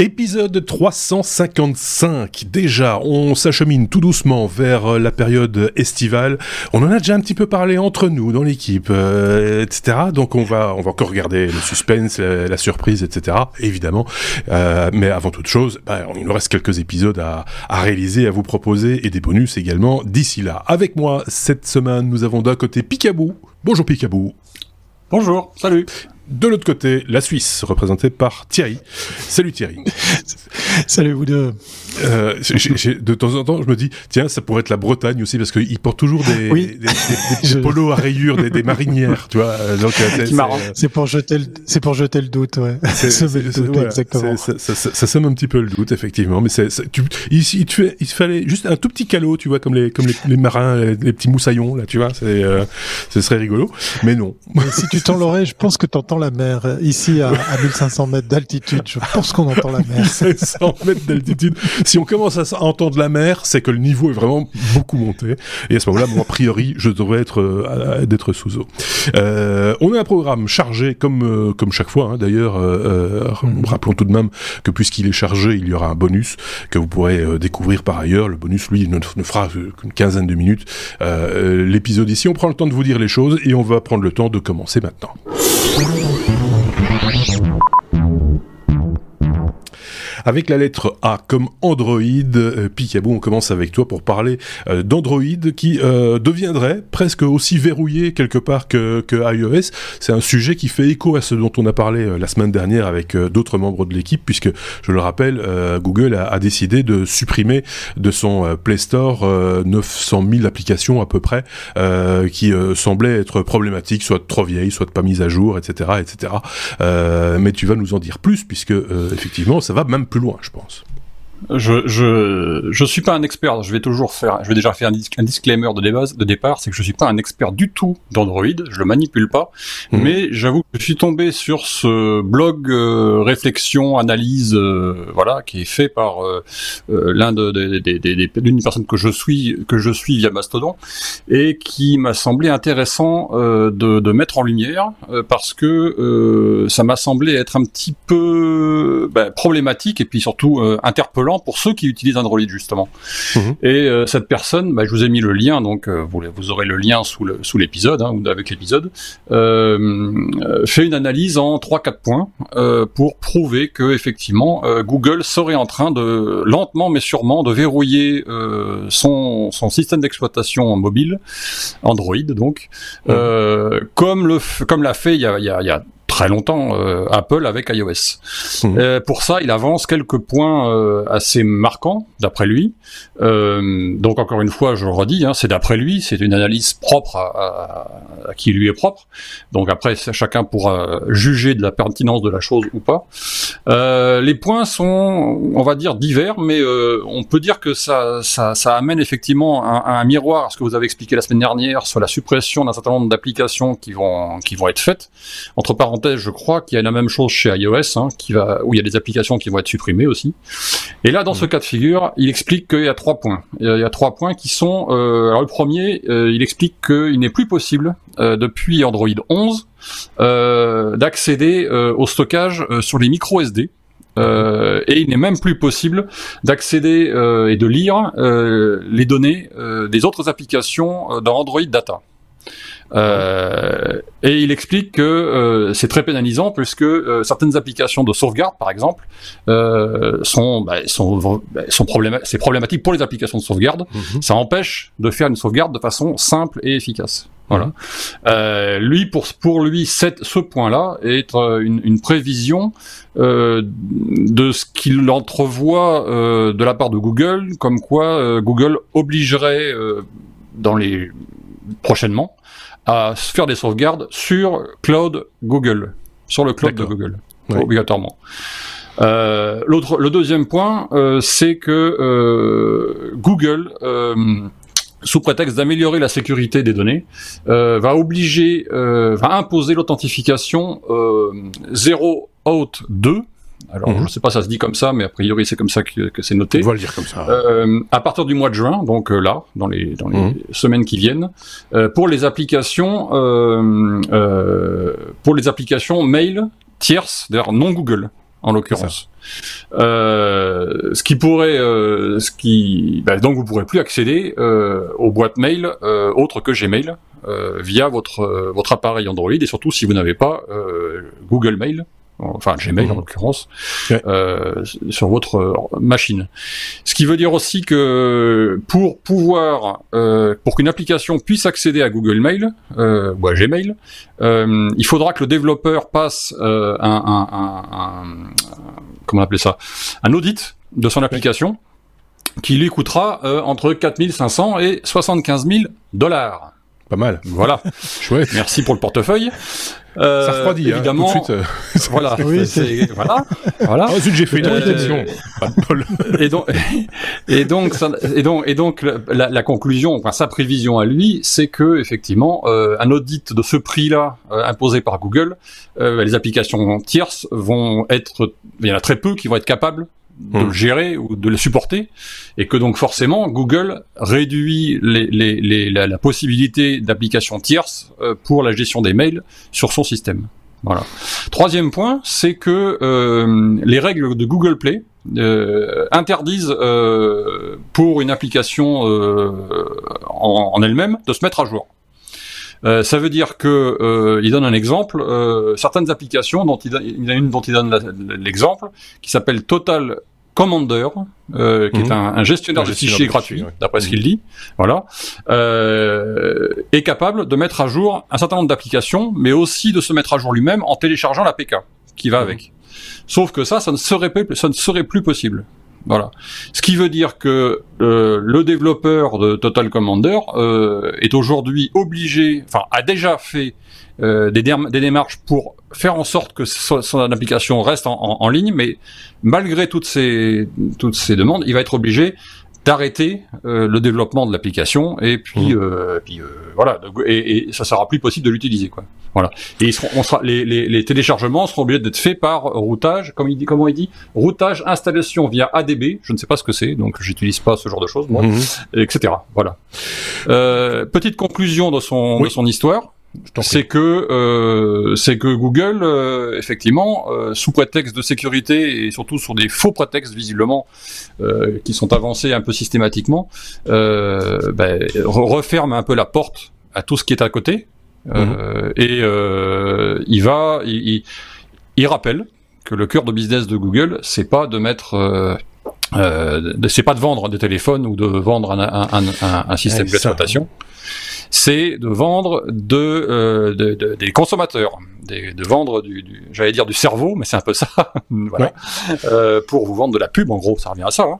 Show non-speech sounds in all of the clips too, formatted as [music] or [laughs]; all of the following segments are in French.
Épisode 355. Déjà, on s'achemine tout doucement vers euh, la période estivale. On en a déjà un petit peu parlé entre nous dans l'équipe, euh, etc. Donc on va, on va encore regarder le suspense, la, surprise, etc. Évidemment. Euh, mais avant toute chose, bah, il nous reste quelques épisodes à, à réaliser, à vous proposer et des bonus également d'ici là. Avec moi cette semaine, nous avons d'un côté Picabou. Bonjour Picabou. Bonjour, salut. De l'autre côté, la Suisse, représentée par Thierry. Salut Thierry. [laughs] Salut vous deux. Euh, de temps en temps, je me dis, tiens, ça pourrait être la Bretagne aussi, parce qu'ils portent toujours des, des, des, [laughs] polos à rayures, des, marinières, tu vois. Euh, donc, euh, c'est pour jeter le, c'est pour jeter le doute, ouais. [laughs] Ça, sème un petit peu le doute, effectivement. Mais c'est, tu, ici, tu, il fallait juste un tout petit calot, tu vois, comme les, comme les, marins, les, petits moussaillons, là, tu vois. C'est, ce serait rigolo. Mais non. Mais si tu tends l'oreille, je pense que tu entends la mer. Ici, à, à 1500 mètres d'altitude, je pense qu'on entend la mer. [laughs] 500 mètres d'altitude si on commence à entendre la mer, c'est que le niveau est vraiment beaucoup monté. Et à ce moment-là, moi, a priori, je devrais être euh, d'être sous eau. Euh, on a un programme chargé comme euh, comme chaque fois. Hein, D'ailleurs, euh, rappelons tout de même que puisqu'il est chargé, il y aura un bonus que vous pourrez découvrir par ailleurs. Le bonus, lui, ne, ne fera qu'une quinzaine de minutes. L'épisode ici, on prend le temps de vous dire les choses et on va prendre le temps de commencer maintenant. Avec la lettre A comme Android, euh, Picaboo, on commence avec toi pour parler euh, d'Android qui euh, deviendrait presque aussi verrouillé quelque part que, que iOS. C'est un sujet qui fait écho à ce dont on a parlé la semaine dernière avec d'autres membres de l'équipe, puisque, je le rappelle, Google a, a, décidé de supprimer de son Play Store 900 000 applications à peu près, qui semblaient être problématiques, soit trop vieilles, soit pas mises à jour, etc. etc. mais tu vas nous en dire plus, puisque effectivement, ça va même plus loin, je pense. Je, je, je suis pas un expert. Je vais toujours faire, je vais déjà faire un, disclaimer de, de départ, c'est que je suis pas un expert du tout d'Android. Je le manipule pas, mhm. mais j'avoue que je suis tombé sur ce blog euh, réflexion, analyse, euh, voilà, qui est fait par euh, l'un de, d'une personne que je suis, que je suis via Mastodon, et qui m'a semblé intéressant de, de, mettre en lumière parce que ça m'a semblé être un petit peu ben, problématique et puis surtout interpellant pour ceux qui utilisent Android justement. Mhm. Et euh, cette personne, bah, je vous ai mis le lien, donc euh, vous, vous, aurez le lien sous le sous l'épisode hein, avec l'épisode, euh, fait une analyse en 3-4 points pour prouver que effectivement Google serait en train de lentement mais sûrement de verrouiller son, son système d'exploitation mobile Android donc mhm. comme le comme l'a fait il y a, il y a, il y a très longtemps euh, Apple avec iOS. Mmh. Euh, pour ça, il avance quelques points euh, assez marquants d'après lui. donc encore une fois, je le redis, hein, c'est d'après lui, c'est une analyse propre à, à, qui lui est propre. Donc après, chacun pourra juger de la pertinence de la chose ou pas. les points sont, on va dire, divers, mais on peut dire que ça, ça, ça amène effectivement un, un, miroir à ce que vous avez expliqué la semaine dernière sur la suppression d'un certain nombre d'applications qui vont qui vont être faites. Entre parenthèses je crois qu'il y a la même chose chez iOS, hein, qui va, où il y a des applications qui vont être supprimées aussi. Et là, dans ce mm. cas de figure, il explique qu'il y a trois points. Il y a trois points qui sont. Euh, alors le premier, euh, il explique qu'il n'est plus possible euh, depuis Android 11 d'accéder au stockage sur les micro SD. et il n'est même plus possible d'accéder et de lire les données des autres applications dans Android Data. Euh, et il explique que euh, c'est très pénalisant puisque euh, certaines applications de sauvegarde, par exemple, euh, sont, bah, sont, bah, sont c'est problématique pour les applications de sauvegarde. Mhm. Ça empêche de faire une sauvegarde de façon simple et efficace. Voilà. Euh, lui, pour pour lui, cette, ce point-là est une, une, prévision de ce qu'il entrevoit de la part de Google, comme quoi Google obligerait dans les prochainement à faire des sauvegardes sur cloud Google, sur le cloud de Google, obligatoirement. Euh, l'autre, le deuxième point, euh, c'est que euh, Google, sous prétexte d'améliorer la sécurité des données, va obliger, va imposer l'authentification 0 out 2 alors, mhm. je ne sais pas, ça se dit comme ça, mais a priori, c'est comme ça que, c'est noté. On va le dire comme ça. Euh, à partir du mois de juin, donc euh, là, dans les, dans les mhm. semaines qui viennent, euh, pour les applications, euh, euh, pour les applications mail tierces, d'ailleurs non Google. en l'occurrence. Euh, ce qui pourrait, euh, ce qui, bah, donc vous pourrez plus accéder euh, aux boîtes mail euh, autres que Gmail euh, via votre euh, votre appareil Android et surtout si vous n'avez pas Google Mail enfin Gmail en mhm. l'occurrence, euh, sur votre euh, machine. Ce qui veut dire aussi que pour pouvoir, euh, pour qu'une application puisse accéder à Google Mail euh, ou à Gmail, euh, il faudra que le développeur passe euh, un, un, un, un, comment on ça, un audit de son application qui lui coûtera entre 4500 et 75 000 dollars. Pas mal. Voilà. [laughs] Chouette. Merci pour le portefeuille. Euh, ça refroidit, hein, évidemment. Hein, tout de suite, [laughs] voilà. oui, c'est voilà. Voilà. Oh, j'ai fait une euh, [laughs] et donc, et donc, ça, et donc, et donc, la, la, conclusion, enfin, sa prévision à lui, c'est que effectivement, euh, un audit de ce prix-là euh, imposé par Google, euh, les applications tierces vont être, il y en a très peu qui vont être capables de le hmm. gérer ou de le supporter, et que donc forcément Google réduit les, les, les, la, la, possibilité d'applications tierces euh, pour la gestion des mails sur son système. Voilà. Troisième point, c'est que euh, les règles de Google Play euh, interdisent euh, pour une application euh, en, en elle-même de se mettre à jour. Euh, ça veut dire que euh, il donne un exemple. Euh, certaines applications dont il, il y a une dont il donne l'exemple qui s'appelle Total Commander, euh, qui est mhm. un, un gestionnaire de fichiers gratuit, d'après ce mhm. qu'il dit, voilà, euh, est capable de mettre à jour un certain nombre d'applications, mais aussi de se mettre à jour lui-même en téléchargeant l'APK qui va mhm. avec. Sauf que ça, ça ne serait, ça ne serait plus possible. Voilà. Ce qui veut dire que euh, le développeur de Total Commander euh, est aujourd'hui obligé, enfin a déjà fait euh, des, démarches pour faire en sorte que son, application reste en, en, en, ligne, mais malgré toutes ces toutes ces demandes, il va être obligé d'arrêter euh, le développement de l'application et puis, mmh. euh, puis euh, voilà. Et, et, ça sera plus possible de l'utiliser quoi. Voilà. Et ils seront, on sera, les, les, les, téléchargements seront obligés d'être faits par routage comme il dit comment il dit routage installation via ADB je ne sais pas ce que c'est donc j'utilise pas ce genre de choses moi mmh. etc voilà. Euh, petite conclusion de son oui. de son histoire c'est que euh, c'est que Google, euh, effectivement, euh, sous prétexte de sécurité et surtout sur des faux prétextes visiblement euh, qui sont avancés un peu systématiquement, euh, ben, referme un peu la porte à tout ce qui est à côté mmh. et il va, il, il, rappelle que le cœur de business de Google, c'est pas de mettre c'est pas de vendre des téléphones ou de vendre un, un, un, un système d'exploitation c'est de vendre de, euh, de, de, des consommateurs, des, de vendre du, du j'allais dire du cerveau, mais c'est un peu ça, [laughs] voilà, ouais. euh, pour vous vendre de la pub. En gros, ça revient à ça. Hein.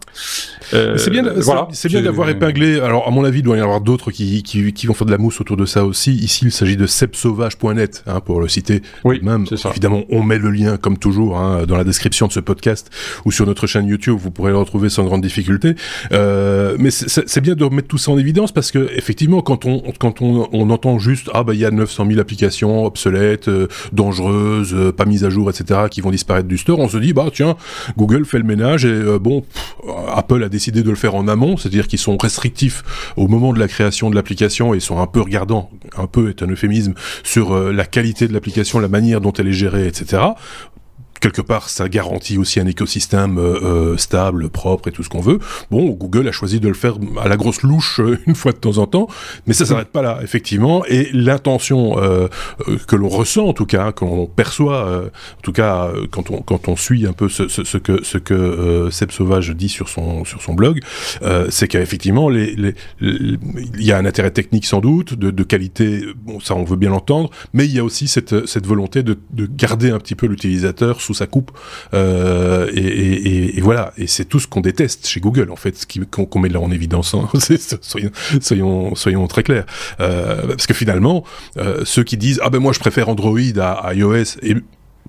Euh, c'est bien, voilà, c'est bien d'avoir épinglé. Alors, à mon avis, il doit y en avoir d'autres qui, qui, qui vont faire de la mousse autour de ça aussi. Ici, il s'agit de sepsauvage.net, hein, pour le citer. Oui, même. Évidemment, on met le lien, comme toujours, hein, dans la description de ce podcast ou sur notre chaîne YouTube. Vous pourrez le retrouver sans grande difficulté. Euh, mais c'est bien de remettre tout ça en évidence parce que, effectivement, quand on, quand on, on entend juste ah bah il y a 900 000 applications obsolètes, euh, dangereuses, euh, pas mises à jour, etc. qui vont disparaître du store, on se dit bah tiens Google fait le ménage et euh, bon Apple a décidé de le faire en amont, c'est-à-dire qu'ils sont restrictifs au moment de la création de l'application et sont un peu regardants, un peu est un euphémisme sur euh, la qualité de l'application, la manière dont elle est gérée, etc quelque part, ça garantit aussi un écosystème euh, euh, stable, propre et tout ce qu'on veut. Bon, Google a choisi de le faire à la grosse louche euh, [laughs] une fois de temps en temps, mais ça s'arrête pas là, effectivement. Et l'intention euh, euh que l'on ressent, en tout cas, hein, qu'on perçoit, euh, en tout cas, quand on quand on suit un peu ce, ce, ce que ce que Seb Sauvage dit sur son sur son blog, c'est qu'effectivement, il y a un intérêt technique sans doute, de, de qualité, bon, ça on veut bien l'entendre, mais il y a aussi cette cette volonté de, de garder un petit peu l'utilisateur sous sa coupe. Euh, et, voilà, et c'est tout ce qu'on déteste chez Google en fait, qu'on qu met là en évidence. Hein. [laughs] soyons, soyons, très clairs, euh, parce que finalement, euh, ceux qui disent ah ben moi je préfère Android à, iOS et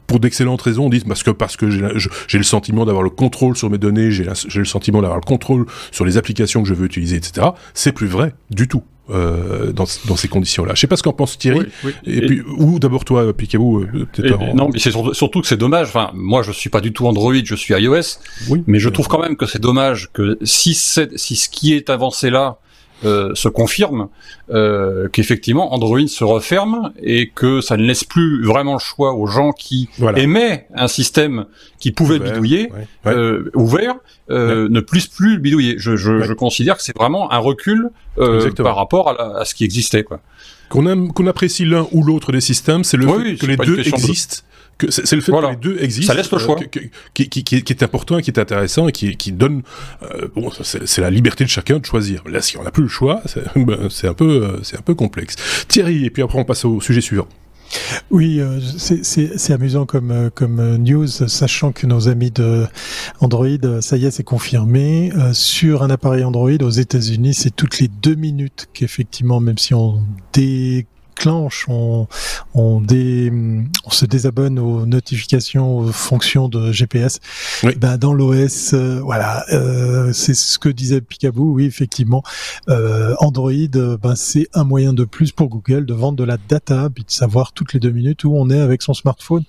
pour d'excellentes raisons, disent parce que parce que j'ai le sentiment d'avoir le contrôle sur mes données, j'ai le sentiment d'avoir le contrôle sur les applications que je veux utiliser, etc. C'est plus vrai du tout. Euh, dans, dans, ces conditions-là. Je sais pas ce qu'en pense Thierry. Oui, oui. Et, et, puis, ou d'abord toi, Picaboo, euh, peut-être. En... Non, mais c'est surtout, surtout, que c'est dommage. Enfin, moi, je suis pas du tout Android, je suis iOS. Oui. Mais je trouve quand même que c'est dommage que si, si ce qui est avancé là euh, se confirme euh, qu'effectivement Android se referme et que ça ne laisse plus vraiment le choix aux gens qui aimaient un système qui pouvait bidouiller Euh, ouvert euh, ne puisse plus bidouiller. Je, je, je considère que c'est vraiment un recul euh, par rapport à, à, ce qui existait. Qu'on apprécie l'un ou l'autre des systèmes, c'est le fait que les deux existent c'est le fait que les deux existent. Ça laisse le choix. Euh, qui, qui, qui, est important et qui est intéressant et qui, qui donne, euh, bon, c'est la liberté de chacun de choisir. Là, si on n'a plus le choix, c'est [laughs] ben, un peu, euh, c'est un peu complexe. Thierry, et puis après on passe au sujet suivant. Oui, euh, c'est amusant comme, euh, comme euh, news, sachant que nos amis de Android, ça y est, c'est confirmé. sur un appareil Android aux États-Unis, c'est toutes les deux minutes qu'effectivement, même si on dé déclenche, on, on, dé, on se désabonne aux notifications, aux fonctions de GPS. Ben, dans l'OS, euh, voilà, euh, c'est ce que disait Picaboo. Oui, effectivement, euh, Android, ben, c'est un moyen de plus pour Google de vendre de la data, puis de savoir toutes les deux minutes où on est avec son smartphone.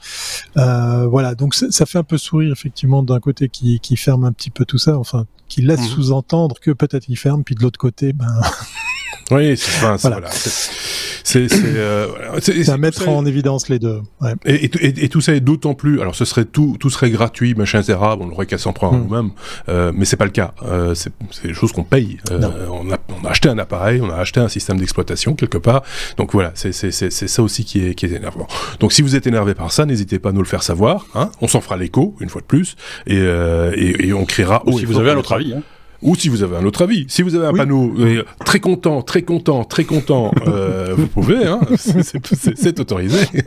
Euh, voilà, donc ça fait un peu sourire effectivement d'un côté qui, qui ferme un petit peu tout ça, enfin qui laisse mhm. sous-entendre que peut-être il ferme, puis de l'autre côté, ben [laughs] oui, c'est enfin, voilà. C'est euh, à mettre en évidence les deux. Ouais. Et, et, et, tout ça est d'autant plus. Alors, ce serait tout, tout serait gratuit, machin, etc. On l'aurait qu'à s'en prendre hmm. nous-mêmes, euh, mais c'est pas le cas. Euh, c'est des choses qu'on paye. Euh, on, a, on a acheté un appareil, on a acheté un système d'exploitation quelque part. Donc voilà, c'est ça aussi qui est, qui est énervant. Donc si vous êtes énervé par ça, n'hésitez pas à nous le faire savoir. Hein on s'en fera l'écho une fois de plus, et, euh, et, et on criera. Ou si vous avez un autre avis. Hein ou si vous avez un autre avis. Si vous avez un panneau euh, très content, très content, très content, euh, [laughs] vous pouvez, hein, c'est autorisé. [laughs]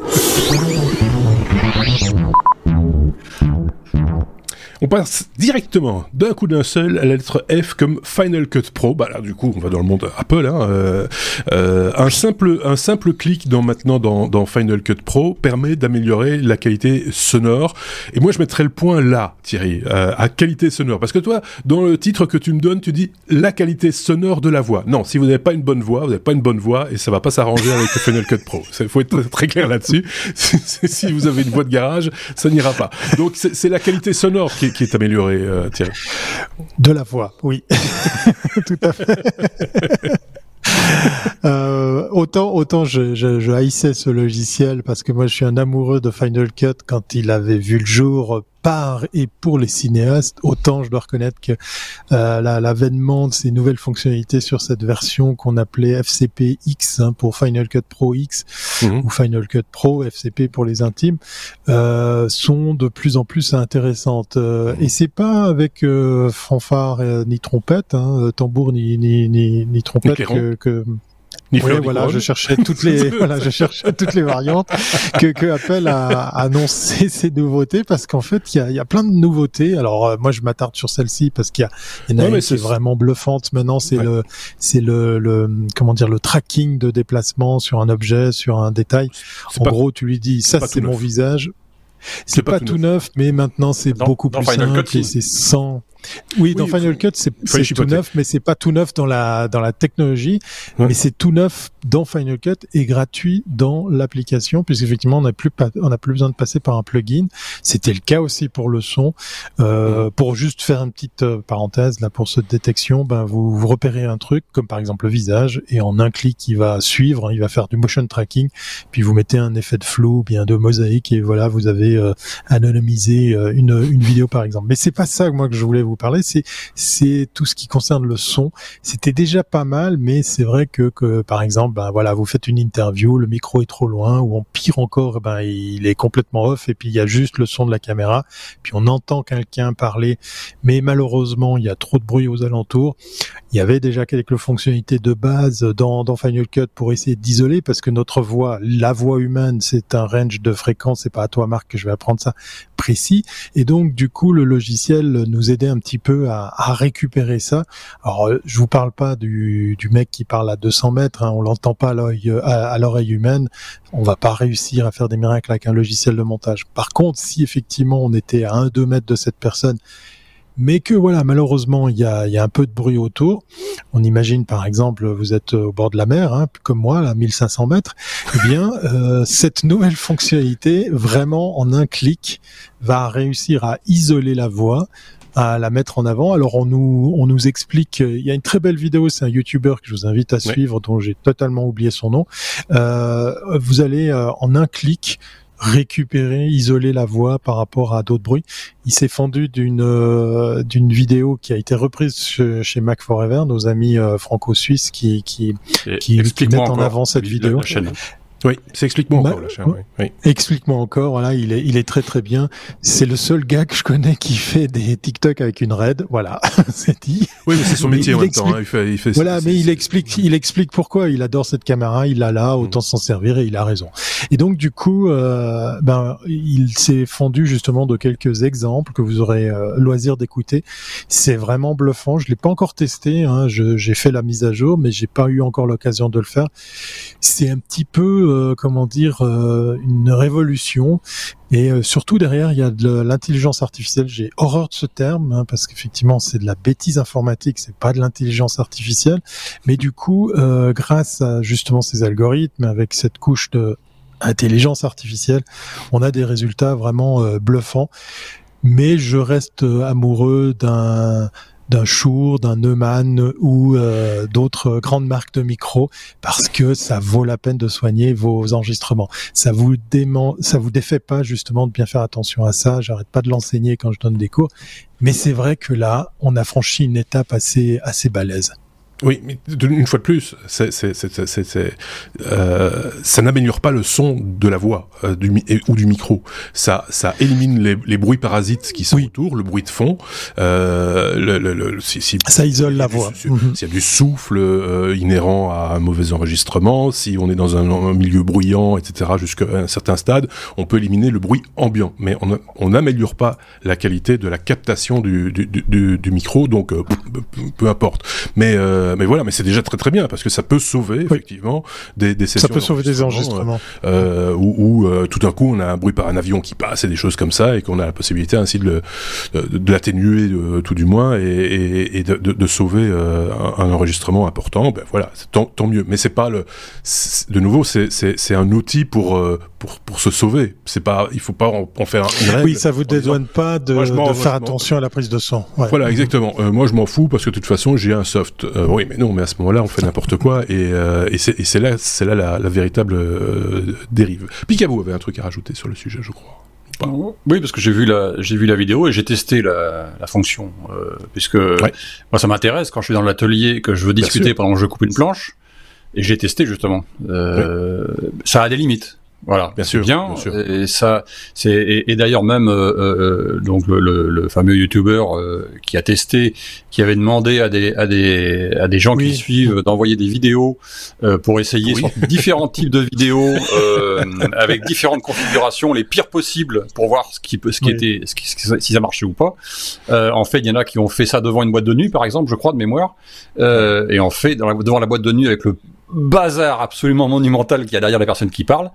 On passe directement d'un coup d'un seul à la lettre F comme Final Cut Pro. Bah là, du coup, on va dans le monde Apple. Hein, euh, euh, un simple un simple clic dans maintenant dans, dans Final Cut Pro permet d'améliorer la qualité sonore. Et moi, je mettrais le point là, Thierry, euh, à qualité sonore, parce que toi, dans le titre que tu me donnes, tu dis la qualité sonore de la voix. Non, si vous n'avez pas une bonne voix, vous n'avez pas une bonne voix et ça va pas s'arranger avec Final Cut Pro. Il faut être très clair là-dessus. [laughs] si vous avez une voix de garage, ça n'ira pas. Donc c'est la qualité sonore qui qui est amélioré, euh, Thierry De la voix, oui. [laughs] Tout à fait. [laughs] euh, autant autant je, je, je, haïssais ce logiciel parce que moi je suis un amoureux de Final Cut quand il avait vu le jour par et pour les cinéastes, autant je dois reconnaître que euh, l'avènement de ces nouvelles fonctionnalités sur cette version qu'on appelait FCP X hein, pour Final Cut Pro X mhm. ou Final Cut Pro FCP pour les intimes euh, sont de plus en plus intéressantes. Euh, et c'est pas avec euh, fanfare ni trompette, hein, tambour ni ni ni, ni trompette que, que oui, voilà, je cherchais toutes les, [laughs] voilà, je cherchais toutes les variantes que, que Apple a annoncé [laughs] ces nouveautés parce qu'en fait, il y a, y a plein de nouveautés. Alors, euh, moi, je m'attarde sur celle-ci parce qu'il y a, y en a une qui est vraiment bluffante. Maintenant, c'est le, c'est le, le, comment dire, le tracking de déplacement sur un objet, sur un détail. En gros, tu lui dis, ça, c'est mon visage. C'est pas, tout neuf, mais maintenant c'est beaucoup plus simple et c'est sans. Oui, dans Final Cut, c'est tout neuf, mais c'est pas tout neuf dans la dans la technologie, mais c'est tout neuf dans Final Cut et gratuit dans l'application, puisqu'effectivement on n'a plus on a plus besoin de passer par un plugin. C'était le cas aussi pour le son. Euh, Pour juste faire une petite euh, parenthèse là pour cette détection, ben vous, vous repérez un truc comme par exemple le visage et en un clic il va suivre, il va faire du motion tracking, puis vous mettez un effet de flou, bien de mosaïque et voilà vous avez euh, anonymisé euh, une une vidéo par exemple. Mais c'est pas ça moi que je voulais vous parler, c'est c'est tout ce qui concerne le son. C'était déjà pas mal, mais c'est vrai que, que par exemple, ben voilà, vous faites une interview, le micro est trop loin, ou en pire encore, ben il est complètement off et puis il y a juste le son de la caméra, puis on entend quelqu'un parler, mais malheureusement il y a trop de bruit aux alentours. Il y avait déjà quelques fonctionnalités de base dans, dans Final Cut pour essayer d'isoler, parce que notre voix, la voix humaine, c'est un range de fréquence, c'est pas à toi Marc que je vais apprendre ça précis, et donc du coup le logiciel nous aidait un petit peu à, à, récupérer ça. Alors, euh, je vous parle pas du, mec qui parle à 200 mètres, hein, on l'entend pas à l'oreille humaine. On va pas réussir à faire des miracles avec un logiciel de montage. Par contre, si effectivement on était à 1-2 mètres de cette personne mais que voilà, malheureusement, il y a, un peu de bruit autour. On imagine, par exemple, vous êtes au bord de la mer, hein, comme moi, là, 1500 mètres. Eh bien, euh, cette nouvelle fonctionnalité, vraiment en un clic, va réussir à isoler la voix à la mettre en avant. Alors on nous on nous explique, il y a une très belle vidéo, c'est un YouTuber que je vous invite à suivre, dont j'ai totalement oublié son nom. Euh, vous allez euh, en un clic récupérer, isoler la voix par rapport à d'autres bruits. Il s'est fendu d'une euh, d'une vidéo qui a été reprise chez, Mac Forever, nos amis franco-suisses qui qui, qui, mettent en avant cette vidéo. Oui, c'est explique-moi encore la. Oui. Explique-moi encore. Voilà, il est, il est très très bien. C'est le seul gars que je connais qui fait des TikTok avec une RAID. Voilà, [laughs] c'est dit. Oui, mais c'est son métier en même temps. Hein. Il fait, il fait, voilà, mais il explique, il explique pourquoi il adore cette caméra. Il l'a là, autant mm. s'en servir et il a raison. Et donc du coup, euh, ben, il s'est fondu justement de quelques exemples que vous aurez euh, loisir d'écouter. C'est vraiment bluffant. Je l'ai pas encore testé. Hein. J'ai fait la mise à jour, mais j'ai pas eu encore l'occasion de le faire. C'est un petit peu euh, comment dire, euh, une révolution. Et euh, surtout derrière, il y a de l'intelligence artificielle. J'ai horreur de ce terme hein, parce qu'effectivement, c'est de la bêtise informatique, c'est pas de l'intelligence artificielle. Mais du coup, grâce à justement ces algorithmes, avec cette couche de intelligence artificielle, on a des résultats vraiment bluffants. Mais je reste amoureux d'un d'un Shure, d'un Neumann ou euh, d'autres grandes marques de micros parce que ça vaut la peine de soigner vos enregistrements. Ça vous dément, ça vous défait pas justement de bien faire attention à ça. J'arrête pas de l'enseigner quand je donne des cours, mais c'est vrai que là, on a franchi une étape assez assez balèze. Oui, mais une fois de plus, euh, ça n'améliore pas le son de la voix euh, du, ou du micro. Ça, ça élimine les, les bruits parasites qui sont autour, le bruit de fond. Euh, le, le, si, si, ça isole la voix. Mhm. S'il y a du souffle euh, inhérent à un mauvais enregistrement, si on est dans un, milieu bruyant, etc., jusqu'à un certain stade, on peut éliminer le bruit ambiant. Mais on n'améliore pas la qualité de la captation du, du, du, du micro, donc peu, importe. Mais euh, mais voilà, mais c'est déjà très très bien parce que ça peut sauver effectivement des, des sessions. Ça peut sauver des enregistrements. Euh, euh où, euh, tout d'un coup on a un bruit par un avion qui passe et des choses comme ça et qu'on a la possibilité ainsi de, de, l'atténuer tout du moins et, et, de, de, sauver un, enregistrement important. Ben voilà, tant, tant mieux. Mais c'est pas le. De nouveau, c'est un outil pour pour pour se sauver. C'est pas, il faut pas en, faire une règle. Oui, ça vous dédouane pas de, de faire attention à la prise de son. Ouais. Voilà, exactement. moi, je m'en fous parce que de toute façon, j'ai un soft. Oui, mais non, mais à ce moment-là, on fait n'importe quoi, et, euh, et c'est là, c'est là la, la véritable euh, dérive. Picaboo avait un truc à rajouter sur le sujet, je crois. Oui, parce que j'ai vu la j'ai vu la vidéo et j'ai testé la, la fonction, euh, puisque moi ça m'intéresse quand je suis dans l'atelier que je veux discuter pendant que je coupe une planche, et j'ai testé justement. Euh, Ça a des limites. Voilà, bien sûr, bien. Et ça, c'est et, d'ailleurs même euh, euh, donc le, le, fameux YouTuber euh, qui a testé, qui avait demandé à des à des à des gens qui suivent d'envoyer des vidéos euh, pour essayer différents types de vidéos euh, [laughs] avec différentes configurations, les pires possibles pour voir ce qui peut ce qui était ce qui, si ça marchait ou pas. en fait, il y en a qui ont fait ça devant une boîte de nuit, par exemple, je crois de mémoire, et en fait dans devant la boîte de nuit avec le bazar absolument monumental qu'il y a derrière les personnes qui parlent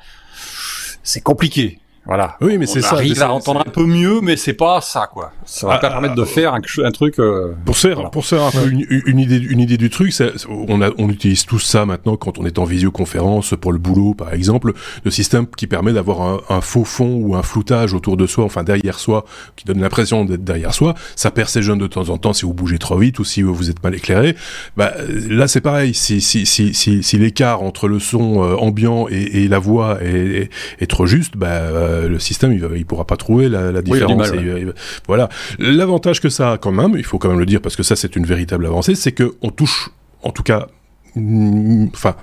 c'est compliqué. Voilà. Oui, mais c'est ça. Arrive à entendre un peu mieux, mais c'est pas ça, quoi. Ça va pas ah, permettre de faire un, un truc. Euh, pour faire, pour faire un peu une, une, idée, une idée du truc, on, a, on utilise tout ça maintenant quand on est en visioconférence pour le boulot, par exemple, le système qui permet d'avoir un, un, faux fond ou un floutage autour de soi, enfin derrière soi, qui donne l'impression d'être derrière soi. Ça perd ses jeunes de temps en temps si vous bougez trop vite ou si vous êtes mal éclairé. Bah, là, c'est pareil. Si, si, si, si, si l'écart entre le son euh, ambiant et, et, la voix est, est, trop juste, bah, euh, euh, le système il, il pourra pas trouver la, la différence. voilà. L'avantage que ça a quand même, il faut quand même le dire parce que ça c'est une véritable avancée, c'est que on touche, en tout cas, mm, enfin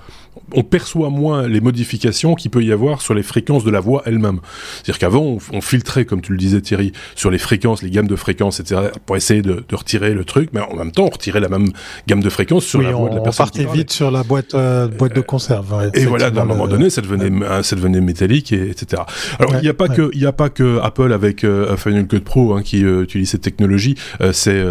on perçoit moins les modifications qu'il peut y avoir sur les fréquences de la voix elle-même. C'est-à-dire qu'avant, on, filtrait, comme tu le disais Thierry, sur les fréquences, les gammes de fréquences, etc., pour essayer de, de, retirer le truc, mais en même temps, on retirait la même gamme de fréquences sur la voix de la personne. On partait vite sur la boîte, euh, boîte de conserve. et voilà, à un moment donné, ça devenait, ça devenait métallique, et, etc. Alors, il n'y a pas que, a pas que Apple avec euh, Final Cut Pro hein, qui euh, utilise cette technologie. Euh, c'est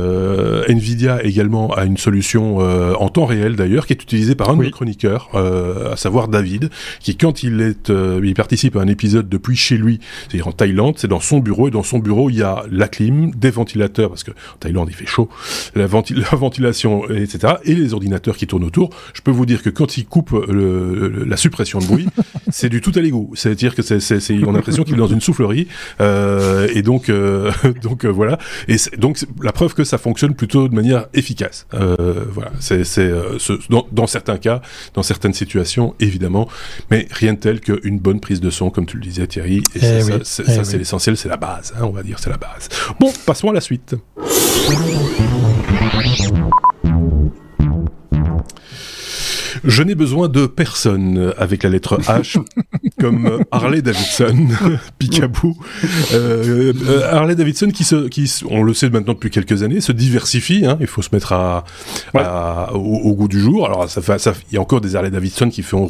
Nvidia également a une solution en temps réel d'ailleurs, qui est utilisé par un de nos chroniqueurs, euh, à savoir David, qui quand il est, euh, il participe à un épisode depuis chez lui, c'est-à-dire en Thaïlande, c'est dans son bureau et dans son bureau il y a la clim, des ventilateurs parce que en Thaïlande il fait chaud, la, [laughs] ventilation, etc. et les ordinateurs qui tournent autour. Je peux vous dire que quand il coupe le, la suppression de bruit, [laughs] c'est du tout à l'égout. C'est-à-dire que c'est, on a l'impression qu'il est dans une soufflerie euh, et donc [laughs] donc voilà. Et donc la preuve que ça fonctionne plutôt de manière efficace. voilà, c'est, c'est dans, dans certains cas, dans certaines situations, évidemment, mais rien de tel qu'une bonne prise de son, comme tu le disais Thierry, et eh ça, c'est eh l'essentiel, c'est la base, hein, on va dire, c'est la base. Bon, passons à la suite. Je n'ai besoin de personne avec la lettre H, [laughs] comme Harley Davidson, [laughs] Picaboo. Euh, euh, Harley Davidson qui se, qui, on le sait maintenant depuis quelques années, se diversifie. Hein, il faut se mettre à, au, goût du jour. Alors ça fait, ça, il y a encore des Harley Davidson qui font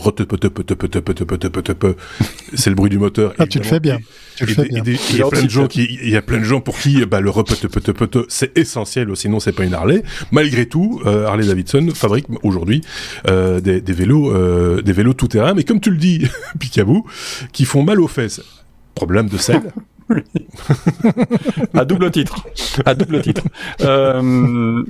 c'est le bruit du moteur. Ah, tu le fais bien. Il y a plein de gens qui, il y a plein de gens pour qui, bah, le c'est essentiel, sinon c'est pas une Harley. Malgré tout, Harley Davidson fabrique aujourd'hui euh, des, vélos, euh, des vélos tout terrain, mais comme tu le dis, [laughs] Qui font mal aux fesses. Problème de sel. [laughs] à double titre. À double titre. Euh,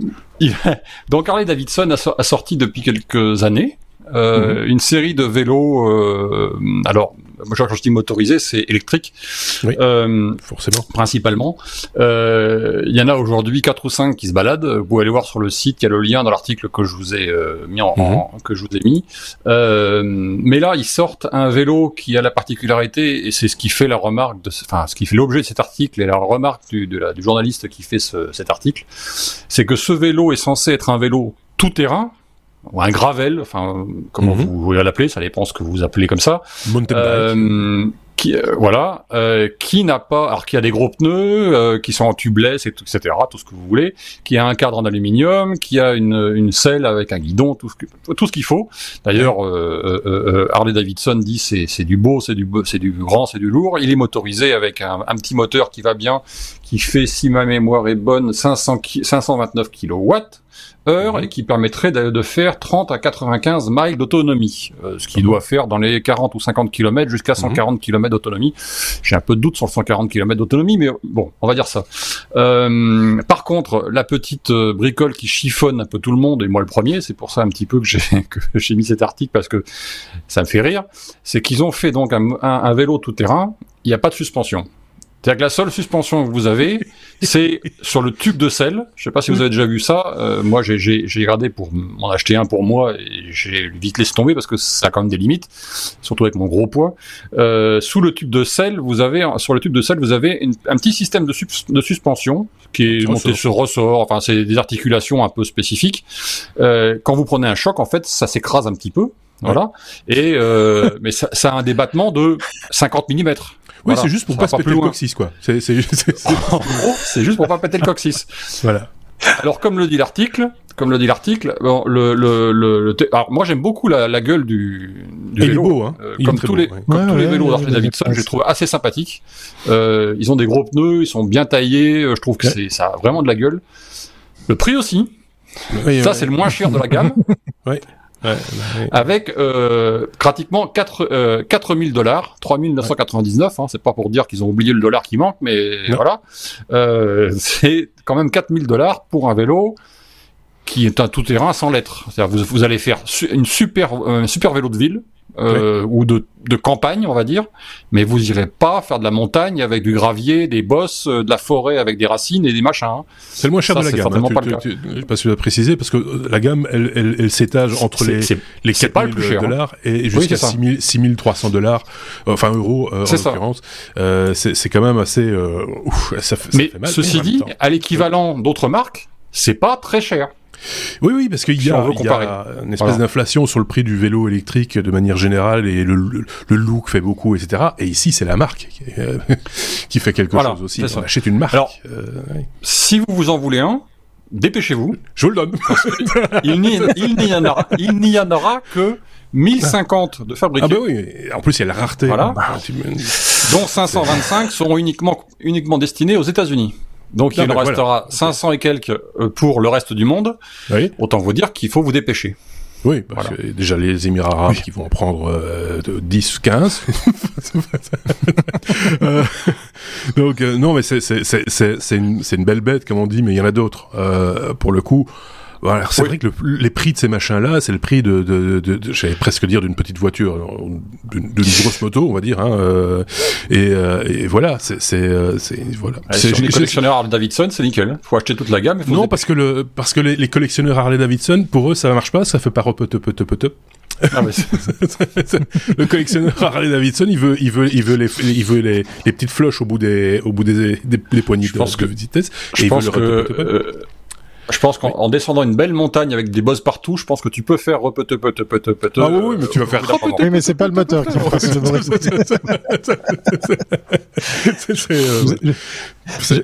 donc Harley Davidson a, sorti depuis quelques années mhm. une série de vélos. alors moi, quand je dis motorisé, c'est électrique. euh, forcément. Principalement. Euh, il y en a aujourd'hui quatre ou cinq qui se baladent. Vous pouvez aller voir sur le site, il y a le lien dans l'article que je vous ai euh, mis en, mhm. que je vous ai mis. Mais là, ils sortent un vélo qui a la particularité, et c'est ce qui fait la remarque, de, enfin, ce qui fait l'objet de cet article et la remarque du, de la, du journaliste qui fait ce, cet article, c'est que ce vélo est censé être un vélo tout terrain, ou un gravel, enfin comment mhm. vous voulez l'appeler, ça dépend ce que vous appelez comme ça. Mountain euh, qui, euh, voilà, euh, qui n'a pas, alors qui a des gros pneus, euh, qui sont en tubeless, et tout, etc., tout ce que vous voulez, qui a un cadre en aluminium, qui a une, une selle avec un guidon, tout ce que, tout ce qu'il faut. D'ailleurs, Harley Davidson dit c'est c'est du beau, c'est du c'est du grand, c'est du lourd. Il est motorisé avec un, un, petit moteur qui va bien, qui fait, si ma mémoire est bonne, 500 529 kilowatts heure et qui permettrait de, faire 30 à 95 miles d'autonomie, euh, ce qui doit faire dans les 40 ou 50 km jusqu'à 140 km d'autonomie. J'ai un peu de doute sur le 140 km d'autonomie, mais bon, on va dire ça. Euh, par contre, la petite euh, bricole qui chiffonne un peu tout le monde, et moi le premier, c'est pour ça un petit peu que j'ai [laughs] mis cet article parce que ça me fait rire, c'est qu'ils ont fait donc un, un vélo tout terrain, il n'y a pas de suspension. C'est-à-dire que la seule suspension que vous avez, c'est sur le tube de sel. Je sais pas si vous avez déjà vu ça. Euh, moi, j'ai regardé pour m'en acheter un pour moi et j'ai vite laissé tomber parce que ça a quand même des limites, surtout avec mon gros poids. Euh, sous le tube de sel, vous avez sur le tube de sel, vous avez un petit système de, de suspension qui est monté sur ressort. Enfin, c'est des articulations un peu spécifiques. Euh, quand vous prenez un choc, en fait, ça s'écrase un petit peu. Voilà. Et euh, mais ça, ça, a un débattement de 50 mm. Oui, c'est juste pour pas se péter le coccyx, quoi. [laughs] C'est juste pour pas péter le coccyx. [laughs] Voilà. Alors, comme le dit l'article, comme le dit l'article, bon, le, le, le, alors moi j'aime beaucoup la, la, gueule du, du vélo. Beau, hein. Euh, comme tous les, comme tous les vélos d'Harley Davidson, je les trouve assez sympathiques. Euh, ils ont des gros pneus, ils sont bien taillés. Euh, je trouve que c'est ça a vraiment de la gueule. Le prix aussi. ça c'est le moins cher de la gamme. [laughs] oui. Avec euh, pratiquement 4, euh, 4000 dollars, 3999, hein, c'est pas pour dire qu'ils ont oublié le dollar qui manque, mais voilà, euh, [laughs] c'est quand même 4000 dollars pour un vélo qui est un tout-terrain sans lettres. C'est-à-dire vous, vous allez faire une super, un super vélo de ville, euh, ou de, de, campagne, on va dire, mais vous irez pas faire de la montagne avec du gravier, des bosses, euh, de la forêt avec des racines et des machins. Hein. C'est le moins cher de la gamme. Hein, pas tu, tu, tu, pas si préciser parce que euh, la gamme, elle, elle, elle s'étage entre les les 4000 dollars et jusqu'à oui, 6300 dollars, enfin euros euh, en l'occurrence. Euh, c'est quand même assez. Euh, ouf, ça, ça mais fait mal. Ceci dit, à l'équivalent d'autres marques, c'est pas très cher. Oui, oui, parce qu'il y, y, a une espèce d'inflation sur le prix du vélo électrique de manière générale et le, le, look fait beaucoup, etc. Et ici, c'est la marque qui, euh, [laughs] qui fait quelque chose aussi. On achète une marque. Alors, euh, ouais. si vous vous en voulez un, dépêchez-vous. Je vous le donne. il n'y en, aura, en que 1050 de fabriqués. Ah bah oui, en plus il y a la rareté. Voilà. Bah, dont 525 seront uniquement, uniquement destinés aux États-Unis. Donc il en restera 500 et quelques euh, pour le reste du monde. Oui. Autant vous dire qu'il faut vous dépêcher. Oui, parce que déjà les Émirats arabes qui vont en prendre euh, 10, 15. [laughs] euh, donc euh, non, mais une c'est une belle bête comme on dit, mais il y en a d'autres. Euh, pour le coup, voilà, c'est vrai que le, les prix de ces machins-là, c'est le prix de, de, de, de j'allais presque dire d'une petite voiture, d'une grosse moto, on va dire. Hein, euh, et, euh, et, voilà, c'est c'est voilà. Ouais, sur les collectionneurs Harley Davidson, c'est nickel. Faut acheter toute la gamme. Faut non, parce que le parce que les, les collectionneurs Harley Davidson, pour eux, ça marche pas, ça fait pas top top top top. Ah, [laughs] le collectionneur Harley Davidson, il veut, il veut, il veut les, il veut les, les petites floches au bout des, au bout des, des, des poignées je de, pense de que, vitesse. Je pense que, euh, je pense qu'en oui. descendant une belle montagne avec des bosses partout, je pense que tu peux faire repete pete pete pete. Ah oui, oui, mais tu vas faire repete. Oui, mais c'est pas le moteur qui fera ce bruit.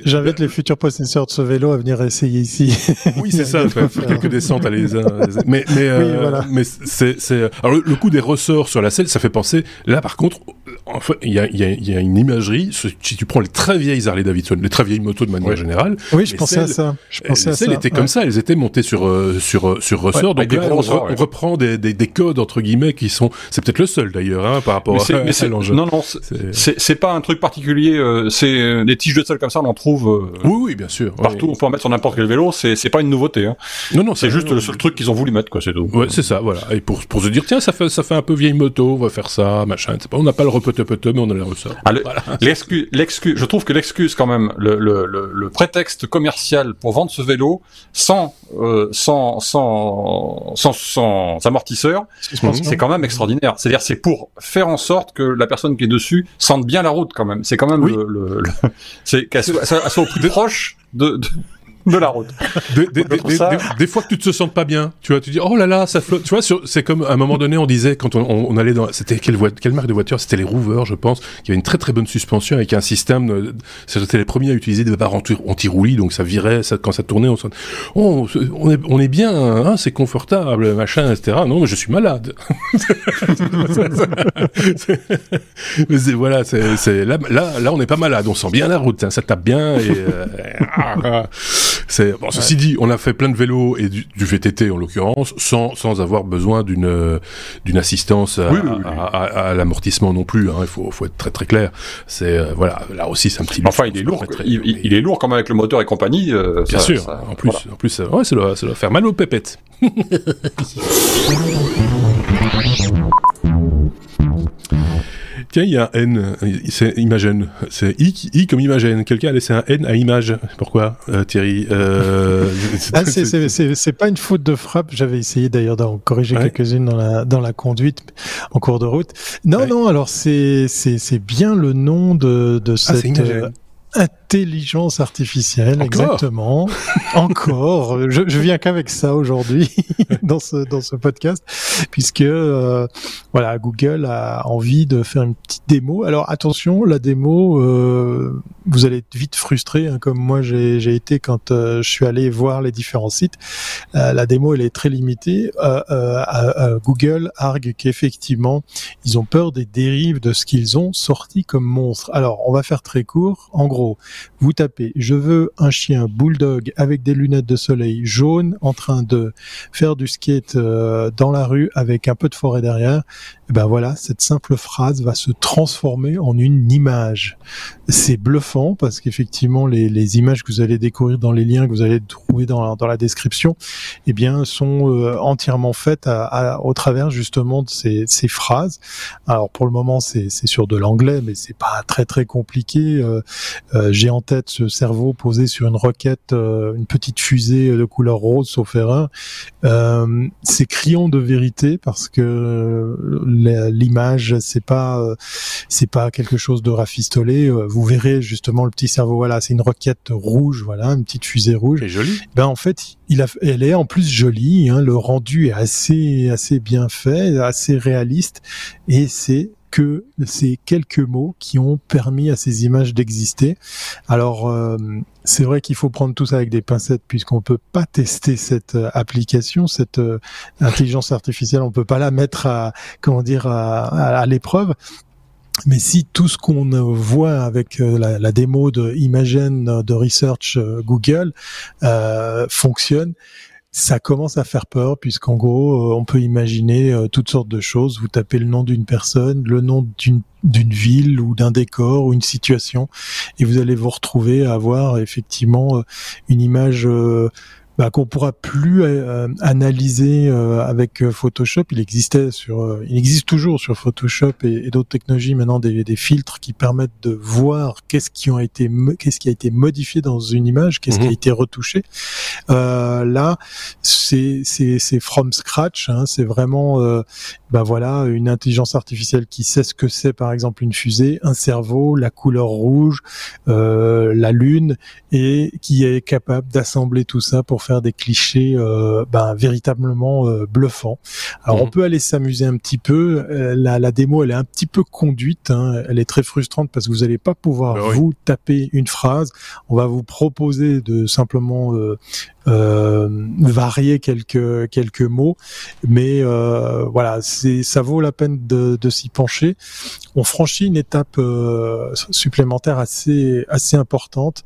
J'invite les futurs possesseurs de ce vélo à venir essayer ici. Oui, c'est ça. [laughs] Faire quelques descentes à les uns. Mais mais euh, oui, voilà. mais c'est c'est alors le, le, coup des ressorts sur la selle, ça fait penser. Là, par contre, en fait, il y a il y a il y a une imagerie. Si tu prends les très vieilles Harley Davidson, les très vieilles motos de manière générale. Oui, je pensais celles, à ça. Je pensais à ça. Elles étaient comme ça. Elles étaient montées sur euh, sur sur ressort. Ouais, donc là, on, reprend des, des, des codes entre guillemets qui sont. C'est peut-être le seul d'ailleurs hein, par rapport mais [laughs] à, mais à l'enjeu. Non non, c'est pas un truc particulier. Euh, c'est des tiges de sol comme ça, on en trouve. oui oui bien sûr. Partout, oui. on peut en mettre sur n'importe quel vélo. C'est c'est pas une nouveauté. Hein. Non non, c'est juste le seul truc qu'ils ont voulu mettre quoi. C'est tout. Ouais c'est ça voilà. Et pour pour se dire tiens ça fait ça fait un peu vieille moto, on va faire ça machin. Pas, on n'a pas le repete pete mais on a les ressorts. Ah, le, voilà. [laughs] L'excuse l'excuse. Je trouve que l'excuse quand même le, le, le, le prétexte commercial pour vendre ce vélo sans euh, sans, sans, sans, sans, amortisseur, c'est quand même extraordinaire. C'est-à-dire, c'est pour faire en sorte que la personne qui est dessus sente bien la route quand même. C'est quand même oui. le, le, le [laughs] c'est qu'elle soit, soit, au plus proche de, de de la route. [laughs] Des, des, des, des, fois que tu te sens pas bien, tu vois, tu dis oh là là, ça flotte. Tu vois, c'est comme à un moment donné, on disait quand on, on, on allait dans, c'était quelle, quelle marque de voiture? C'était les Rover, je pense, qui avait une très très bonne suspension avec un système. C'était les premiers à utiliser des barres anti-roulis, donc ça virait, ça, quand ça tournait, on, oh, on est, on est bien, hein, c'est confortable, machin, etc. Non, mais je suis malade. [laughs] mais voilà, c'est là, là, là, on n'est pas malade, on sent bien la route, hein, ça tape bien et. Euh, c'est bon, ceci ouais. dit, on a fait plein de vélos et du, du VTT en l'occurrence, sans sans avoir besoin d'une d'une assistance à, oui, oui, oui. à, à, à l'amortissement non plus. Hein. Il faut faut être très très clair. C'est euh, voilà, là aussi c'est un petit. Enfin, il est lourd. Très, il, mais... il, est lourd quand même avec le moteur et compagnie. Euh, Bien ça, sûr. Ça, en plus, voilà. en plus, ouais, ça doit ça doit faire mal aux pépettes. [laughs] Tiens, il y a un N, c'est Imagen, c'est I, I comme Imagen. Quelqu'un a laissé un N à Image. Pourquoi, euh, Thierry euh, [laughs] ah, C'est pas une faute de frappe. J'avais essayé d'ailleurs d'en corriger ouais. quelques-unes dans la, dans la conduite en cours de route. Non, ouais. non, alors c'est bien le nom de, de ah, cette euh, intelligence artificielle, Encore exactement. Encore. [laughs] Je, je viens qu'avec ça aujourd'hui [laughs] dans ce dans ce podcast, puisque euh, voilà, Google a envie de faire une petite démo. Alors attention, la démo, euh, vous allez être vite frustré, hein, comme moi j'ai été quand euh, je suis allé voir les différents sites. Euh, la démo, elle est très limitée. Euh, Google argue qu'effectivement, ils ont peur des dérives de ce qu'ils ont sorti comme monstre. Alors, on va faire très court. En gros, vous tapez je veux un chien bulldog avec des lunettes de soleil jaune en train de faire du skate euh, dans la rue avec un peu de forêt derrière. Ben voilà, cette simple phrase va se transformer en une image. C'est bluffant parce qu'effectivement les, les, images que vous allez découvrir dans les liens que vous allez trouver dans, dans la description, eh bien sont euh, entièrement faites à, à, au travers justement de ces, ces phrases. Alors pour le moment c'est sur de l'anglais, mais c'est pas très très compliqué. Euh, euh, J'ai en tête ce cerveau posé sur une roquette, euh, une petite fusée de couleur rose sauf erreur. Euh, c'est criant de vérité parce que l'image c'est pas c'est pas quelque chose de rafistolé. Vous verrez justement le petit cerveau. Voilà, c'est une roquette rouge, voilà, une petite fusée rouge. C'est joli. Ben en fait, il a, elle est en plus jolie. Hein, le rendu est assez assez bien fait, assez réaliste, et c'est que ces quelques mots qui ont permis à ces images d'exister. Alors, euh, c'est vrai qu'il faut prendre tout ça avec des pincettes puisqu'on peut pas tester cette euh, application, cette euh, intelligence artificielle, on peut pas la mettre à comment dire à, à, l'épreuve. Mais si tout ce qu'on voit avec la, la, démo de Imagen de Research Google euh, fonctionne, ça commence à faire peur puisqu'en gros, on peut imaginer toutes sortes de choses. Vous tapez le nom d'une personne, le nom d'une ville ou d'un décor ou une situation et vous allez vous retrouver à avoir effectivement une image bah, qu'on pourra plus euh, analyser euh, avec euh, Photoshop. Il existait sur, il existe toujours sur Photoshop et, d'autres technologies maintenant des, des, filtres qui permettent de voir qu'est-ce qui a été, qu'est-ce qui a été modifié dans une image, qu'est-ce qui a mhm. été retouché. là, c'est c'est from scratch. Hein, c'est vraiment, bah voilà, une intelligence artificielle qui sait ce que c'est, par exemple, une fusée, un cerveau, la couleur rouge, la lune, et qui est capable d'assembler tout ça pour faire des clichés euh, ben, véritablement euh, bluffants. Alors on mhm. peut aller s'amuser un petit peu. Euh, la, la, démo, elle est un petit peu conduite. Hein. Elle est très frustrante parce que vous n'allez pas pouvoir ben vous taper une phrase. On va vous proposer de simplement euh, varier quelques quelques mots, mais euh, voilà, c'est ça vaut la peine de, de s'y pencher. On franchit une étape euh, supplémentaire assez assez importante,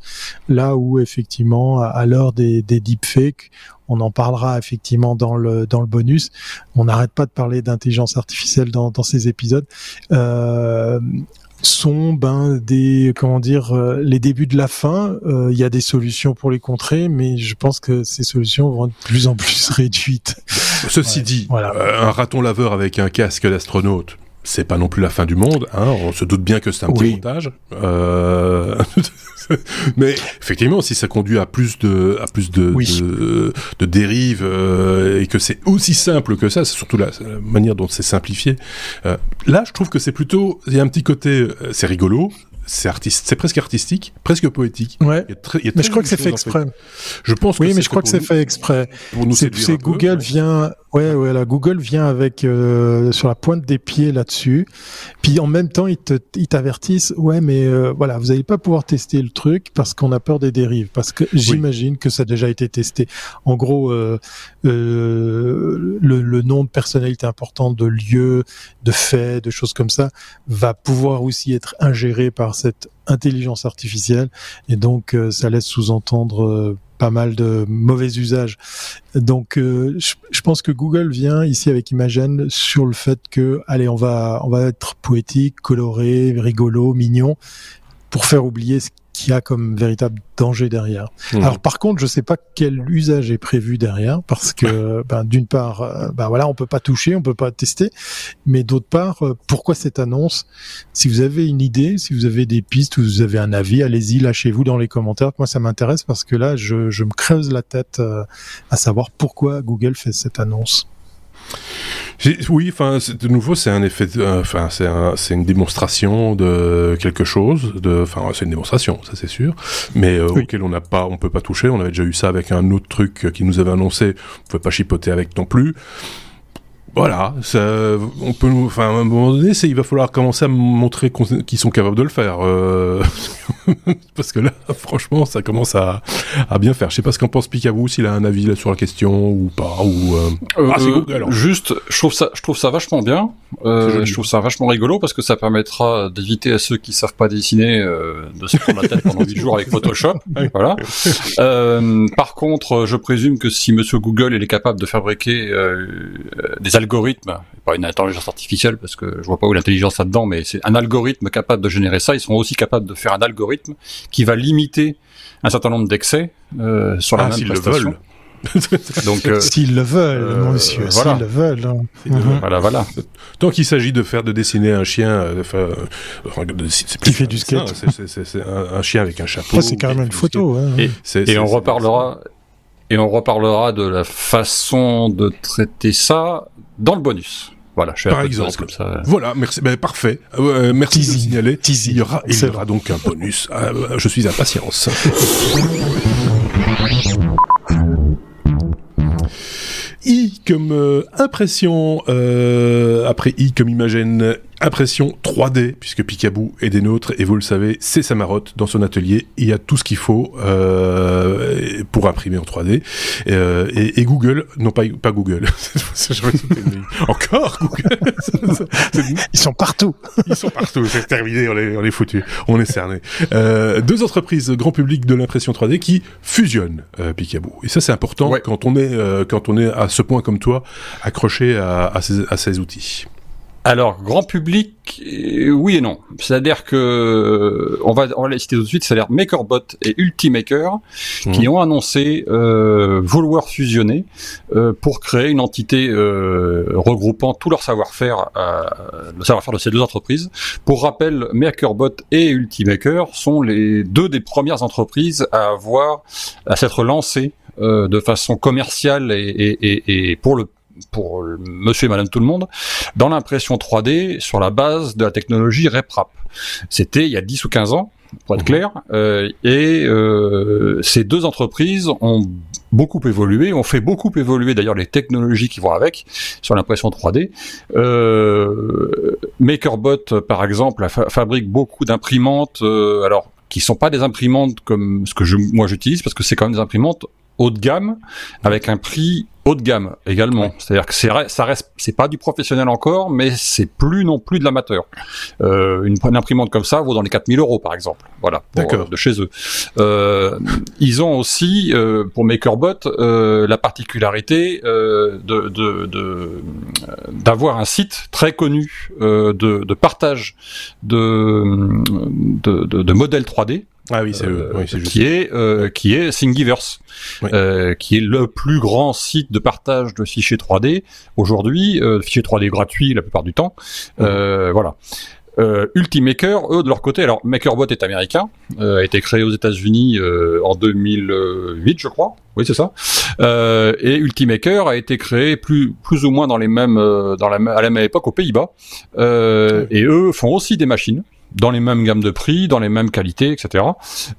là où effectivement à l'heure des, des deepfakes, on en parlera effectivement dans le dans le bonus. On n'arrête pas de parler d'intelligence artificielle dans, dans ces épisodes. Euh, sont ben des comment dire euh, les débuts de la fin. Euh, il y a des solutions pour les contrer, mais je pense que ces solutions vont être de plus en plus [laughs] réduites. Ceci dit, euh, un raton laveur avec un casque d'astronaute, c'est pas non plus la fin du monde. Hein. On se doute bien que c'est un petit montage. Euh... [laughs] Mais effectivement, si ça conduit à plus de, à plus de, de, dérives euh, et que c'est aussi simple que ça, c'est surtout la, manière dont c'est simplifié. Euh, là, je trouve que c'est plutôt, il y a un petit côté, euh, c'est rigolo, c'est artiste, c'est presque artistique, presque poétique. Ouais. mais je crois que c'est fait exprès. Je pense. Oui, mais je crois que c'est fait exprès. C'est Google vient, ouais, ouais, là, Google vient avec euh, sur la pointe des pieds là-dessus. Puis en même temps, ils t'avertissent, ouais, mais euh, voilà, vous n'allez pas pouvoir tester le truc parce qu'on a peur des dérives. Parce que j'imagine que ça a déjà été testé. En gros, euh, le, le nom de personnalité importante, de lieu, de fait, de choses comme ça, va pouvoir aussi être ingéré par cette intelligence artificielle et donc euh, ça laisse sous-entendre euh, pas mal de mauvais usages. Donc euh, je, pense que Google vient ici avec Imagen sur le fait que allez on va on va être poétique, coloré, rigolo, mignon pour faire oublier ce qui a comme véritable danger derrière. Mmh. Alors par contre, je sais pas quel usage est prévu derrière parce que ben, d'une part, euh, ben voilà, on peut pas toucher, on peut pas tester, mais d'autre part, euh, pourquoi cette annonce? Si vous avez une idée, si vous avez des pistes, ou vous avez un avis, allez-y, lâchez-vous dans les commentaires. Moi, ça m'intéresse parce que là, je, je, me creuse la tête euh, à savoir pourquoi Google fait cette annonce. Oui, enfin, de nouveau, c'est un effet, enfin, c'est un, une démonstration de quelque chose, de, enfin, c'est une démonstration, ça c'est sûr, mais euh, auquel on n'a pas, on peut pas toucher. On avait déjà eu ça avec un autre truc qui nous avait annoncé, on pouvait pas chipoter avec non plus. Voilà, ça, on peut, enfin, à un moment donné, il va falloir commencer à montrer qu'ils sont capables de le faire, euh, [laughs] parce que là, franchement, ça commence à, à bien faire. Je sais pas ce qu'en pense Picaboo, s'il a un avis là sur la question ou pas, ou. Euh... euh ah, c'est Google. Juste, je trouve ça, je trouve ça vachement bien. Euh, je trouve ça vachement rigolo parce que ça permettra d'éviter à ceux qui savent pas dessiner euh, de se prendre la tête pendant 8 jours avec Photoshop. [laughs] voilà. par contre, je présume que si Monsieur Google il est capable de fabriquer des algorithme, pas une intelligence artificielle parce que je vois pas où l'intelligence là-dedans, mais c'est un algorithme capable de générer ça. Ils sont aussi capables de faire un algorithme qui va limiter un certain nombre d'excès euh, sur la ah, même prestation. [laughs] Donc, euh, s'ils le veulent, euh, monsieur, voilà. s'ils le veulent. Hein. Mhm. Voilà, voilà. Tant qu'il s'agit de faire de dessiner un chien, euh, qui fait du skate, c'est un, un, chien avec un chapeau. c'est carrément une photo. Hein. Et, et on reparlera. Et on reparlera de la façon de traiter ça dans le bonus. Voilà, je Par exemple. Comme ça. Voilà, merci, ben, parfait. Euh, merci de signaler. Il y aura, il y aura donc un bonus. Euh, je suis impatience. [laughs] I comme euh, impression, euh, après I comme imagine, impression 3D, puisque Picaboo est des nôtres, et vous le savez, c'est sa marotte dans son atelier. Il y a tout ce qu'il faut euh, pour imprimer en 3D. Euh, et, et, Google, non pas, pas Google, [laughs] encore Google, [laughs] ils sont partout. Ils sont partout, c'est terminé, on est, on est foutu, on est cerné. Euh, deux entreprises grand public de l'impression 3D qui fusionnent euh, Picaboo. Et ça c'est important quand on est euh, quand on est à ce point comme toi accroché à, à, ces, à ces outils. Alors, grand public, euh, oui et non. C'est-à-dire que on va, on va les citer tout de suite. C'est-à-dire MakerBot et Ultimaker qui mhm. ont annoncé euh, vouloir fusionner euh, pour créer une entité euh, regroupant tout leur savoir-faire, euh, le savoir-faire de ces deux entreprises. Pour rappel, MakerBot et Ultimaker sont les deux des premières entreprises à avoir à s'être lancées euh, de façon commerciale et, et, et, et, pour le pour monsieur et madame tout le monde, dans l'impression 3D sur la base de la technologie RepRap. C'était il y a 10 ou 15 ans, pour être mhm. clair, euh, et euh, ces deux entreprises ont beaucoup évolué, ont fait beaucoup évoluer d'ailleurs les technologies qui vont avec sur l'impression 3D. Euh, MakerBot, par exemple, fabrique beaucoup d'imprimantes, alors qui sont pas des imprimantes comme ce que je, moi j'utilise, parce que c'est quand même des imprimantes haut de gamme avec un prix haut de gamme également. C'est-à-dire que c'est ça reste c'est pas du professionnel encore, mais c'est plus non plus de l'amateur. Euh, une, imprimante comme ça vaut dans les 4000 euros par exemple. Voilà, pour, de chez eux. Euh, ils ont aussi euh, pour MakerBot euh, la particularité euh, de d'avoir de, un site très connu euh, de, de partage de, de, de modèles 3D ah oui, c'est euh, qui est euh, qui est Thingiverse, euh, qui est le plus grand site de partage de fichiers 3D aujourd'hui, euh, fichiers 3D gratuits la plupart du temps. Euh, voilà. Euh, Ultimaker, eux de leur côté, alors MakerBot est américain, a été créé aux États-Unis en 2008, je crois. Oui, c'est ça. et Ultimaker a été créé plus plus ou moins dans les mêmes dans la à la même époque aux Pays-Bas. Et eux font aussi des machines dans les mêmes gammes de prix, dans les mêmes qualités, etc.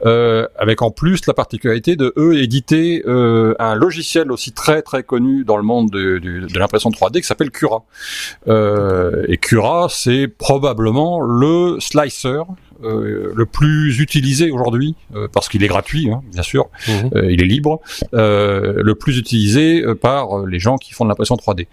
Euh, avec en plus la particularité de eux éditer euh, un logiciel aussi très très connu dans le monde de, de, de l'impression 3D qui s'appelle Cura. Euh, et Cura, c'est probablement le slicer euh, le plus utilisé aujourd'hui, euh, parce qu'il est gratuit, hein, bien sûr, mmh. euh, il est libre, le plus utilisé par les gens qui font de l'impression 3D.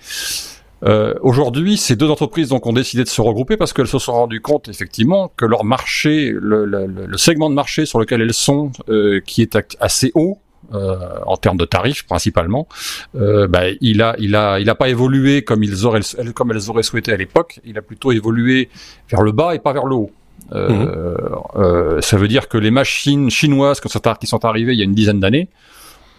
Euh, Aujourd'hui, ces deux entreprises donc ont décidé de se regrouper parce qu'elles se sont rendues compte effectivement que leur marché, le, le, le segment de marché sur lequel elles sont, euh, qui est assez haut, euh, en termes de tarifs principalement, euh, bah, il a, il a, il a pas évolué comme ils auraient, comme elles auraient souhaité à l'époque. Il a plutôt évolué vers le bas et pas vers le haut. Euh, mmh. euh ça veut dire que les machines chinoises qui sont arrivées il y a une dizaine d'années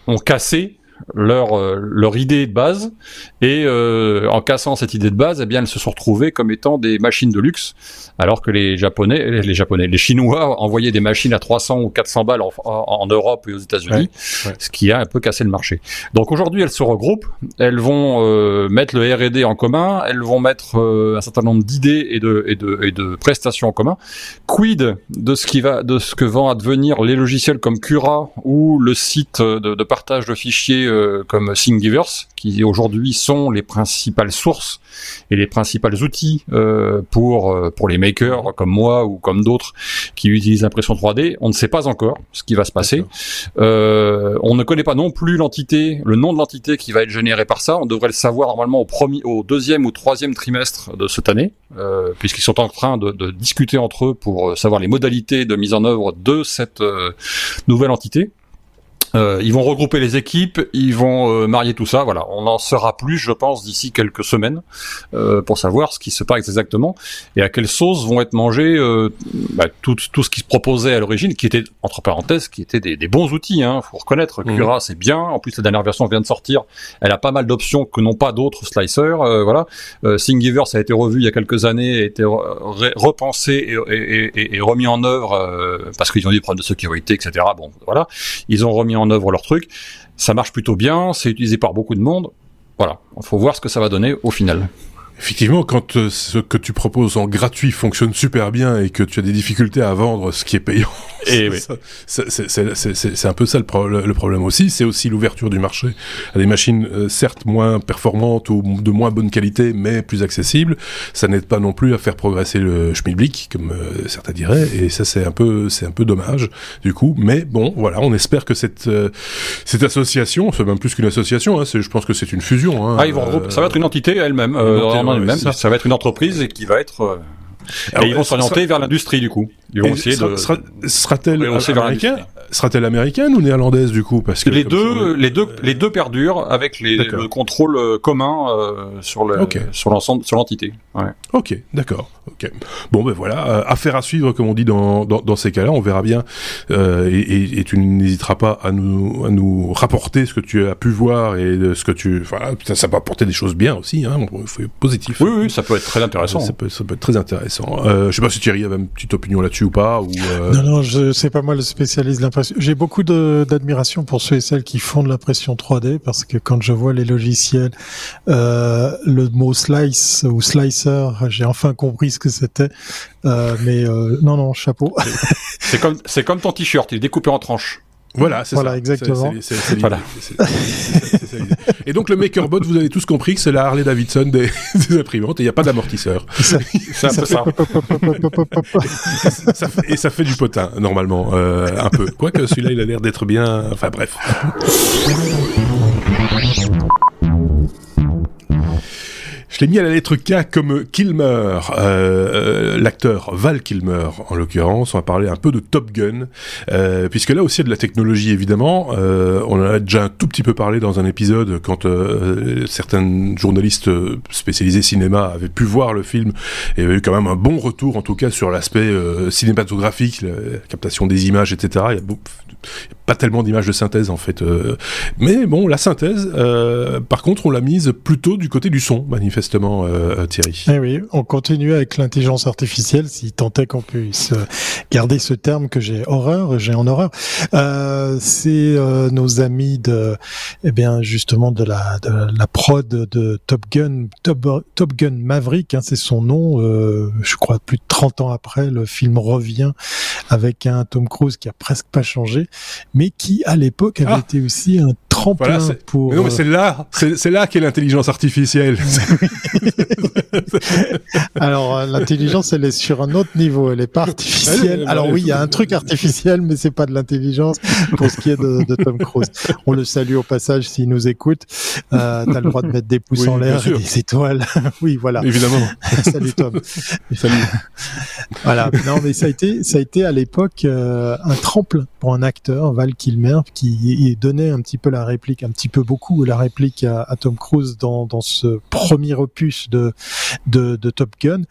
ont cassé leur euh, leur idée de base et euh, en cassant cette idée de base, eh bien elles se sont retrouvées comme étant des machines de luxe, alors que les japonais, les japonais, les chinois envoyaient des machines à 300 ou 400 balles en, en, Europe et aux États-Unis, ce qui a un peu cassé le marché. Donc aujourd'hui elles se regroupent, elles vont euh, mettre le R&D en commun, elles vont mettre un certain nombre d'idées et de, et de et de prestations en commun. Quid de ce qui va de ce que vont advenir les logiciels comme Cura ou le site de, de partage de fichiers euh, comme Thingiverse, qui aujourd'hui sont les principales sources et les principales outils euh, pour euh, pour les makers comme moi ou comme d'autres qui utilisent l'impression 3D. On ne sait pas encore ce qui va se passer. on ne connaît pas non plus l'entité, le nom de l'entité qui va être générée par ça. On devrait le savoir normalement au premier, au deuxième ou troisième trimestre de cette année, puisqu'ils sont en train de, de, discuter entre eux pour savoir les modalités de mise en œuvre de cette nouvelle entité. Euh, ils vont regrouper les équipes, ils vont euh, marier tout ça. Voilà, on en saura plus, je pense, d'ici quelques semaines euh, pour savoir ce qui se passe exactement et à quelle sauce vont être mangés euh, bah, tout, tout ce qui se proposait à l'origine, qui était entre parenthèses, qui étaient des, des bons outils. Hein, faut reconnaître. Mmh. Cura, c'est bien. En plus, la dernière version vient de sortir. Elle a pas mal d'options que n'ont pas d'autres slicers. voilà. Thingiverse a été revu il y a quelques années, a été repensé et, et, et, et, remis en œuvre parce qu'ils ont eu des problèmes de sécurité, etc. Bon, voilà. Ils ont remis en œuvre leur truc. Ça marche plutôt bien, c'est utilisé par beaucoup de monde. Voilà, il faut voir ce que ça va donner au final. Effectivement, quand euh, ce que tu proposes en gratuit fonctionne super bien et que tu as des difficultés à vendre ce qui est payant, et oui. c'est un peu ça le, le problème aussi. C'est aussi l'ouverture du marché à des machines euh, certes moins performantes ou de moins bonne qualité, mais plus accessibles. Ça n'aide pas non plus à faire progresser le schmilblick, comme euh, certains diraient, et ça c'est un peu c'est un peu dommage du coup. Mais bon, voilà, on espère que cette cette association, c'est même plus qu'une association, hein, je pense que c'est une fusion. Hein, ah, ils vont ça va être une entité elle-même même ça. va être une entreprise et qui va être. Euh, et ils vont s'orienter vers l'industrie du coup. Ils vont essayer de. Sera-t-elle américaine Sera-t-elle américaine ou néerlandaise du coup? Parce que les deux, les deux, les deux perdurent avec les, le contrôle euh, commun euh, sur le, sur l'ensemble, sur l'entité. Ouais. Ok, d'accord. Ok. Bon ben voilà, euh, affaire à suivre comme on dit dans dans, dans ces cas-là. On verra bien euh, et, et, tu n'hésiteras pas à nous à nous rapporter ce que tu as pu voir et ce que tu. Enfin, ça peut apporter des choses bien aussi. Hein, positif. Oui, oui, ça peut être très intéressant. Ça peut, ça peut être très intéressant. Euh, je sais pas si Thierry avait une petite opinion là-dessus ou pas. Ou, euh... Non, non, je sais pas moi le spécialiste de l'impression. J'ai beaucoup d'admiration pour ceux et celles qui font de l'impression 3D parce que quand je vois les logiciels, euh, le mot slice ou slicer, j'ai enfin compris ce que c'était. Euh, mais euh, non, non, chapeau. [laughs] C'est comme, c'est comme ton t-shirt, il est découpé en tranches. Voilà, c'est voilà, ça. exactement. voilà. et donc le MakerBot, vous avez tous compris que c'est la Harley Davidson des, [laughs] des imprimantes et il n'y a pas d'amortisseur. [laughs] Ça, ça, ça, ça. Fait, et ça fait du potin normalement, euh, un peu. Quoique celui-là, il a l'air d'être bien. Enfin bref. Je l'ai mis à la lettre K comme Kilmer, euh, euh, l'acteur Val Kilmer en l'occurrence. On va parler un peu de Top Gun, euh, puisque là aussi il y a de la technologie évidemment. On en a déjà un tout petit peu parlé dans un épisode quand certains journalistes spécialisés cinéma avaient pu voir le film et avaient eu quand même un bon retour en tout cas sur l'aspect cinématographique, la captation des images, etc. Il y a pas tellement d'images de synthèse en fait. Mais bon, la synthèse, par contre, on l'a mise plutôt du côté du son, manifestement, euh, Thierry. Eh oui, on continue avec l'intelligence artificielle, si tant est qu'on puisse garder ce terme que j'ai horreur, j'ai en horreur. C'est nos amis de, eh bien, justement, de la, de la prod de Top Gun, Top, Top Gun Maverick, hein, c'est son nom. je crois plus de 30 ans après, le film revient avec un Tom Cruise qui a presque pas changé mais qui à l'époque avait ah. été aussi un tremplin pour. Mais non, mais c'est là, c'est là qu'est l'intelligence artificielle. [laughs] Alors euh, l'intelligence, elle est sur un autre niveau, elle est pas artificielle. Alors oui, il y a un truc artificiel, mais c'est pas de l'intelligence pour ce qui est de, de, Tom Cruise. On le salue au passage s'il nous écoute. Euh, T'as le droit de mettre des pouces en l'air et des étoiles. [laughs] oui, voilà. Évidemment. [laughs] Salut Tom. Salut. voilà. Non, mais ça a été, ça a été à l'époque euh, un tremplin pour un acteur, Val Kilmer, qui donnait un petit peu la réplique, un petit peu beaucoup la réplique à, Tom Cruise dans, dans ce premier opus de, de, Top Gun.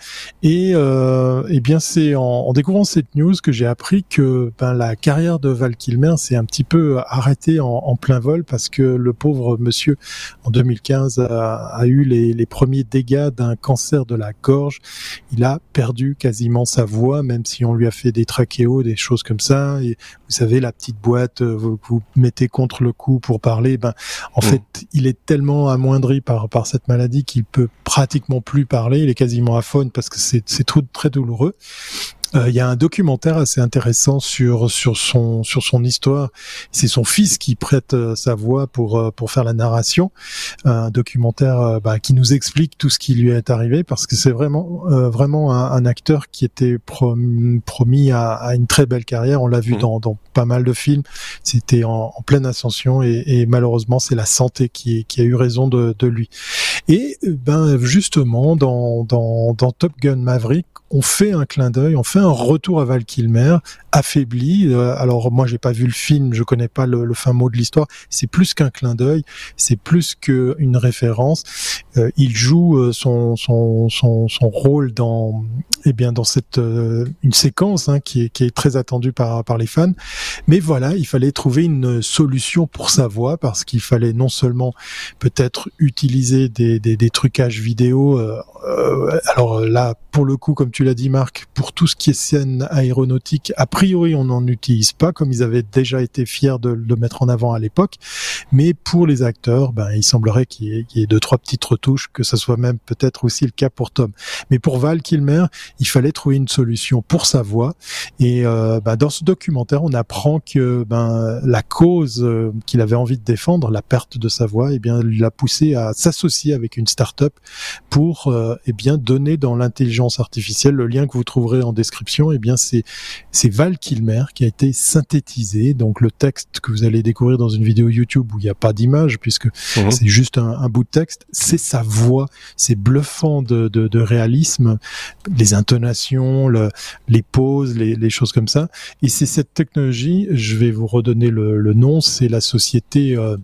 Et euh, eh bien c'est en, découvrant cette news que j'ai appris que ben, la carrière de Val Kilmer s'est un petit peu arrêtée en, plein vol parce que le pauvre monsieur en 2015 a, eu les, les premiers dégâts d'un cancer de la gorge. Il a perdu quasiment sa voix, même si on lui a fait des trachéos, des choses comme ça. Et vous savez, la petite boîte euh, vous, mettez contre le cou pour parler, ben, en mmh. fait, il est tellement amoindri par, par cette maladie qu'il peut pratiquement plus parler. Il est quasiment aphone parce que c'est très douloureux. Euh, il y a un documentaire assez intéressant sur sur son sur son histoire. C'est son fils qui prête euh, sa voix pour euh, pour faire la narration. Un documentaire bah, qui nous explique tout ce qui lui est arrivé parce que c'est vraiment vraiment un, un, acteur qui était promis, à, à, une très belle carrière. On l'a vu mmh. dans, dans pas mal de films. C'était en, en, pleine ascension et, et malheureusement c'est la santé qui, qui a eu raison de, de lui. Et ben justement dans, dans dans Top Gun Maverick on fait un clin d'œil, on fait un retour à Val Kilmer, affaibli. Euh, alors moi j'ai pas vu le film, je connais pas le, fin mot de l'histoire. C'est plus qu'un clin d'œil, c'est plus qu'une référence. Euh, il joue euh, son, son, son, son, rôle dans eh bien dans cette une séquence hein, qui, est, qui est très attendue par, par les fans. Mais voilà, il fallait trouver une solution pour sa voix parce qu'il fallait non seulement peut-être utiliser des des, trucages vidéo. Euh, euh, alors là, pour le coup, comme tu l'as dit, Marc, pour tout ce qui est scène aéronautique, a priori, on n'en utilise pas, comme ils avaient déjà été fiers de le mettre en avant à l'époque. Mais pour les acteurs, ben, il semblerait qu'il y, ait deux, trois petites retouches, que ce soit même peut-être aussi le cas pour Tom. Mais pour Val Kilmer, il fallait trouver une solution pour sa voix. Et euh, ben, dans ce documentaire, on apprend que ben, la cause euh, qu'il avait envie de défendre, la perte de sa voix, eh bien, l'a poussé à s'associer avec une start-up pour euh, eh bien, donner dans l'intelligence artificielle, le lien que vous trouverez en description, eh bien, c'est, c'est Val Kilmer qui a été synthétisé. Donc, le texte que vous allez découvrir dans une vidéo YouTube où il n'y a pas d'image, puisque mmh. c'est juste un, un, bout de texte, c'est sa voix. C'est bluffant de, de, de réalisme, les intonations, le, les pauses, les, les, choses comme ça. Et c'est cette technologie, je vais vous redonner le, le nom, c'est la société euh,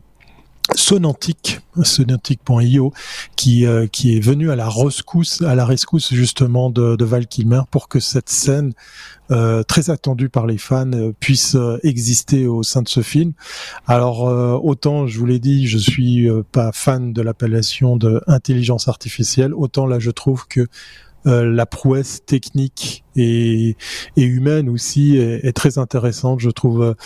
Sonantic, Sonantic.io, qui euh, qui est venu à la rescousse, à la rescousse justement de, de Val Kilmer pour que cette scène euh, très attendue par les fans euh, puisse euh, exister au sein de ce film. Alors euh, autant je vous l'ai dit, je suis pas fan de l'appellation de intelligence artificielle, autant là je trouve que la prouesse technique et, et humaine aussi est, est, très intéressante. Je trouve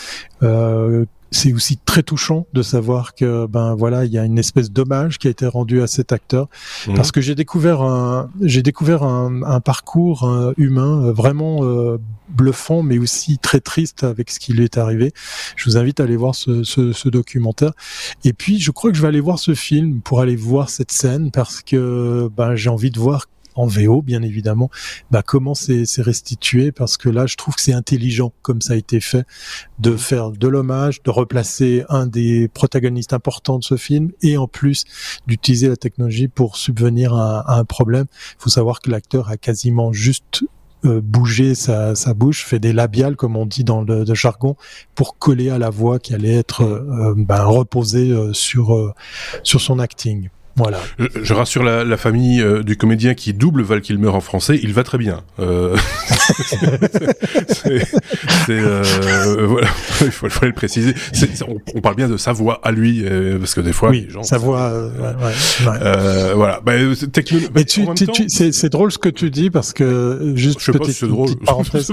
euh, c'est aussi très touchant de savoir que ben voilà il y a une espèce d'hommage qui a été rendu à cet acteur mmh. parce que j'ai découvert un j'ai découvert un, un parcours un humain vraiment euh, bluffant mais aussi très triste avec ce qui lui est arrivé. Je vous invite à aller voir ce, ce, ce, documentaire et puis je crois que je vais aller voir ce film pour aller voir cette scène parce que ben j'ai envie de voir en VO bien évidemment, bah comment c'est restitué? Parce que là je trouve que c'est intelligent comme ça a été fait de faire de l'hommage, de replacer un des protagonistes importants de ce film et en plus d'utiliser la technologie pour subvenir à, à un problème. Il faut savoir que l'acteur a quasiment juste euh, bouger sa, sa, bouche, fait des labiales comme on dit dans le, le, jargon, pour coller à la voix qui allait être euh, ben, reposée euh, sur euh, sur son acting. Voilà. Je, je rassure la, la famille euh, du comédien qui double Val Kilmer en français, il va très bien. Euh... [laughs] c'est euh, voilà, [laughs] il faut, faut le préciser. On, on, parle bien de sa voix à lui euh, parce que des fois, oui, les gens, sa voix. Euh, ouais, ouais. Euh, voilà. Bah. Mais tu, tu, tu c'est drôle ce que tu dis parce que juste [laughs] je sais pas si c'est drôle. Parenthèse.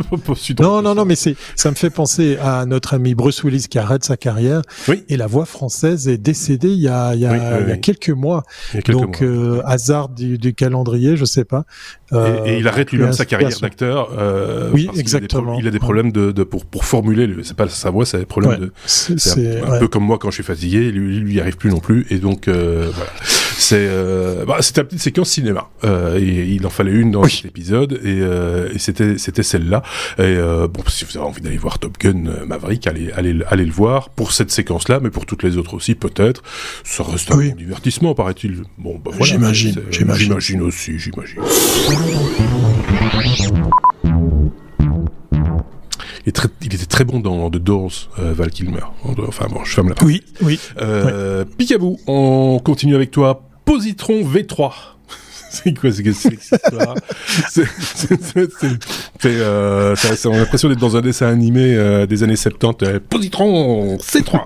non, non, non, mais c'est ça me fait penser à notre ami Bruce Willis qui arrête sa carrière. Oui. Et la voix française est décédée il y a il y a, oui, il y a quelques mois. Donc euh, hasard du, du, calendrier, je sais pas. Euh, et, et, il arrête lui-même sa carrière d'acteur. Euh, oui, exactement. Il a des, problèmes de, de, pour pour formuler. C'est pas sa voix, c'est des problèmes ouais, de. C'est un, un ouais. peu comme moi quand je suis fatigué. Lui, lui, il arrive plus non plus. Et donc euh, voilà. C'est euh, bah, c'était une petite séquence cinéma. Euh, et il en fallait une dans oui. cet épisode et, euh, et c'était c'était celle-là. Et euh, bon, si vous avez envie d'aller voir Top Gun euh, Maverick, allez allez allez le voir pour cette séquence-là, mais pour toutes les autres aussi peut-être. Ça reste un oui. bon divertissement, paraît-il. Bon, bah voilà. J'imagine. J'imagine aussi, j'imagine. Il, est très, il, était très bon dans The Doors, euh, Val Kilmer. Enfin bon, je ferme la Oui, oui. Euh. Picabou, on continue avec toi. Positron V3. [laughs] c'est quoi c'est histoire [laughs] C'est euh, on a l'impression d'être dans un dessin animé euh, des années 70. Euh, Positron C3.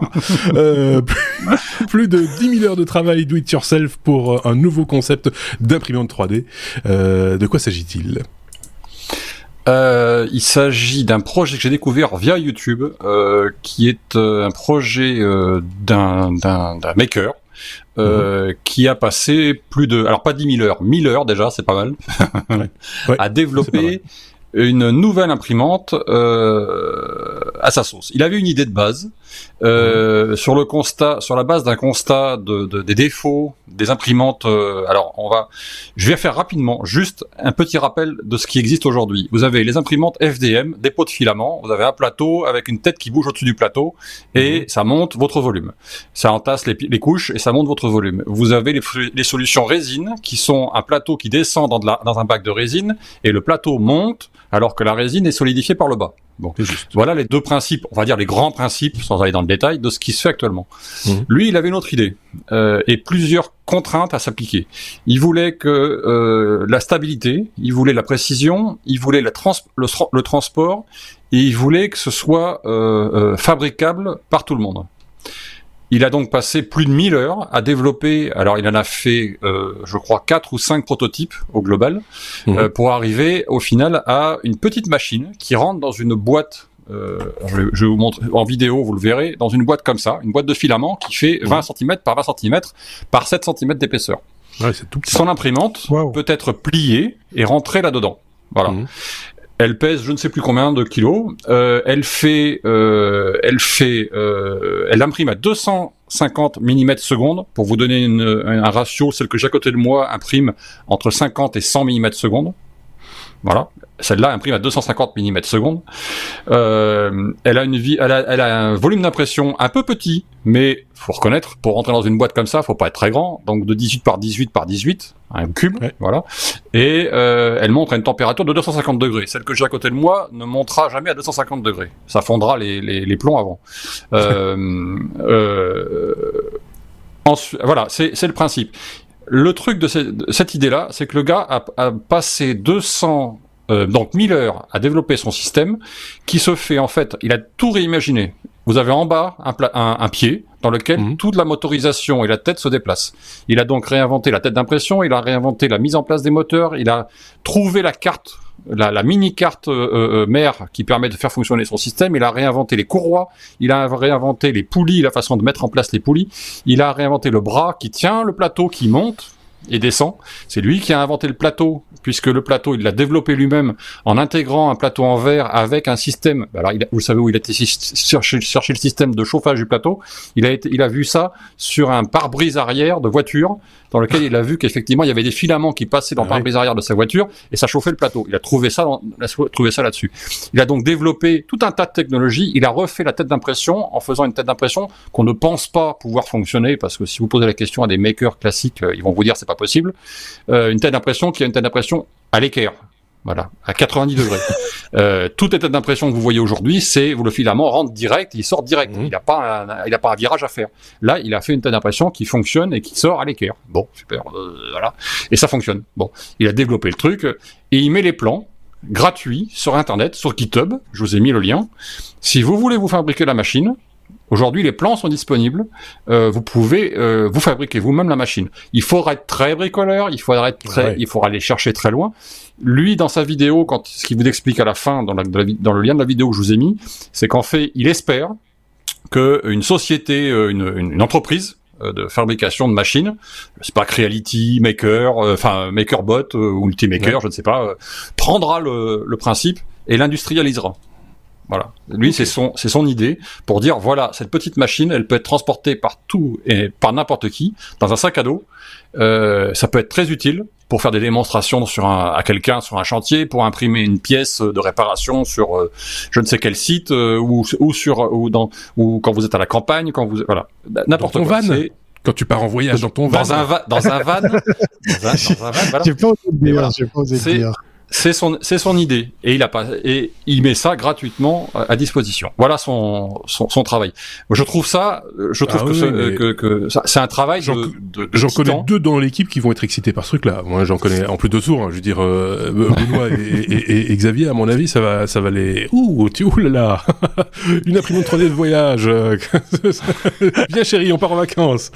[laughs] euh, plus, plus, de 10 000 heures de travail do it yourself pour un nouveau concept d'imprimante 3D. Euh, de quoi s'agit-il? Euh, il s'agit d'un projet que j'ai découvert via YouTube, euh, qui est euh, un projet euh, d'un maker euh, mmh. qui a passé plus de, alors pas 10 000 heures, 1000 heures déjà, c'est pas mal. [laughs] Ouais, à développer une nouvelle imprimante euh, à sa sauce. Il avait une idée de base euh, sur le constat, sur la base d'un constat de, de, des défauts des imprimantes. Euh, alors, on va, je vais faire rapidement, juste un petit rappel de ce qui existe aujourd'hui. Vous avez les imprimantes FDM, des pots de filament. Vous avez un plateau avec une tête qui bouge au-dessus du plateau et mmh. ça monte votre volume. Ça entasse les, les, couches et ça monte votre volume. Vous avez les, les, solutions résine qui sont un plateau qui descend dans, la, dans un bac de résine et le plateau monte alors que la résine est solidifiée par le bas. Bon, voilà les deux principes, on va dire les grands principes, sans aller dans le détail, de ce qui se fait actuellement. Mmh. Lui, il avait une autre idée euh, et plusieurs contraintes à s'appliquer. Il voulait que euh, la stabilité, il voulait la précision, il voulait la trans le, le, transport et il voulait que ce soit euh, euh fabricable par tout le monde. Il a donc passé plus de 1000 heures à développer. Alors, il en a fait, euh, je crois, quatre ou cinq prototypes au global Mhm. euh, pour arriver au final à une petite machine qui rentre dans une boîte. euh, je, vous montrer en vidéo, vous le verrez, dans une boîte comme ça, une boîte de filament qui fait 20 cm par 20 cm par 7 cm d'épaisseur. Ouais, c'est tout petit. Son imprimante Wow. peut être pliée et rentrer là-dedans. Voilà. Mhm. Elle pèse je ne sais plus combien de kilos. Euh, elle fait, euh, elle fait, euh, elle imprime à 250 mm secondes. Pour vous donner un ratio, celle que j'ai à côté de moi imprime entre 50 et 100 mm secondes. Voilà. Celle-là imprime à 250 mm secondes. Euh, elle a une vie, elle a, elle a un volume d'impression un peu petit, mais faut reconnaître, pour rentrer dans une boîte comme ça, faut pas être très grand, donc de 18 par 18 par 18, un cube, Ouais. voilà. Et euh, elle montre à une température de 250 degrés. Celle que j'ai à côté de moi ne montera jamais à 250 degrés. Ça fondra les, les, les plombs avant. Euh, [laughs] euh, ensuite, voilà, c'est le principe. Le truc de, cette- de cette idée-là, c'est que le gars a, a passé 200, euh, donc 1000 heures à développer son système, qui se fait en fait, il a tout réimaginé. Vous avez en bas un, pla- un, un pied dans lequel Mhm. toute la motorisation et la tête se déplacent. Il a donc réinventé la tête d'impression, il a réinventé la mise en place des moteurs, il a trouvé la carte, la, la mini carte euh, euh, mère qui permet de faire fonctionner son système. Il a réinventé les courroies, il a réinventé les poulies, la façon de mettre en place les poulies. Il a réinventé le bras qui tient le plateau qui monte et descend. C'est lui qui a inventé le plateau, puisque le plateau, il l'a développé lui-même en intégrant un plateau en verre avec un système. Alors, il a- vous savez où il a été chercher, chercher le système de chauffage du plateau? Il a été, il a vu ça sur un pare-brise arrière de voiture, dans lequel il a vu qu'effectivement il y avait des filaments qui passaient dans le Ah oui. pare-brise arrière de sa voiture et ça chauffait le plateau. Il a trouvé ça, dans, il a trouvé ça là-dessus. Il a donc développé tout un tas de technologies. Il a refait la tête d'impression en faisant une tête d'impression qu'on ne pense pas pouvoir fonctionner parce que si vous posez la question à des makers classiques, euh, ils vont vous dire c'est pas possible. Euh, une tête d'impression qui a une tête d'impression à l'équerre. Voilà, à 90 degrés. [laughs] Euh, toute tête d'impression que vous voyez aujourd'hui, c'est le filament rentre direct, il sort direct. Mhm. Il n'a pas, un, il a pas un virage à faire. Là, il a fait une tête d'impression qui fonctionne et qui sort à l'équerre. Bon, super, euh, voilà. Et ça fonctionne. Bon, il a développé le truc et il met les plans gratuits sur Internet, sur GitHub. Je vous ai mis le lien. Si vous voulez vous fabriquer la machine, aujourd'hui les plans sont disponibles. Euh, vous pouvez euh, vous fabriquer vous-même la machine. Il faudra être très bricoleur, il faudra être très, Ouais. il faudra aller chercher très loin. Lui, dans sa vidéo, quand ce qu'il vous explique à la fin, dans, la- le lien de la vidéo que je vous ai mis, c'est qu'en fait, il espère que une société, euh, une, entreprise de fabrication de machines, sais pas Creality, Maker, euh, enfin MakerBot ou Ultimaker, Ouais. je ne sais pas, prendra le, le principe et l'industrialisera. Voilà. Lui, c'est son, c'est son idée pour dire voilà, cette petite machine, elle peut être transportée par tout et par n'importe qui dans un sac à dos. Euh, ça peut être très utile pour faire des démonstrations sur un, à quelqu'un sur un chantier, pour imprimer une pièce de réparation sur euh, je ne sais quel site euh, ou, ou sur ou dans ou quand vous êtes à la campagne, quand vous voilà n'importe Dans ton quoi. van Quand tu pars en voyage dans ton van. dans un va- dans un van, [laughs] dans un, dans un van, voilà. J'ai pas osé dire, voilà. j'ai pas osé dire. C'est son, c'est son idée et il a pas et il met ça gratuitement à à disposition. Voilà son, son, son travail. Je trouve ça, je trouve Ah que, oui, ce- mais- que, que c'est un travail J'en- de, de, de connais deux dans l'équipe qui vont être excités par ce truc-là. Moi, j'en connais en plus de sourds. hein. Je veux dire, euh, Benoît et, et- et- Xavier, à mon avis, ça va, ça va les. Ouh, tu ouh là là, [laughs] une imprimante 3D de voyage. euh, [laughs] Viens, chérie, on part en vacances.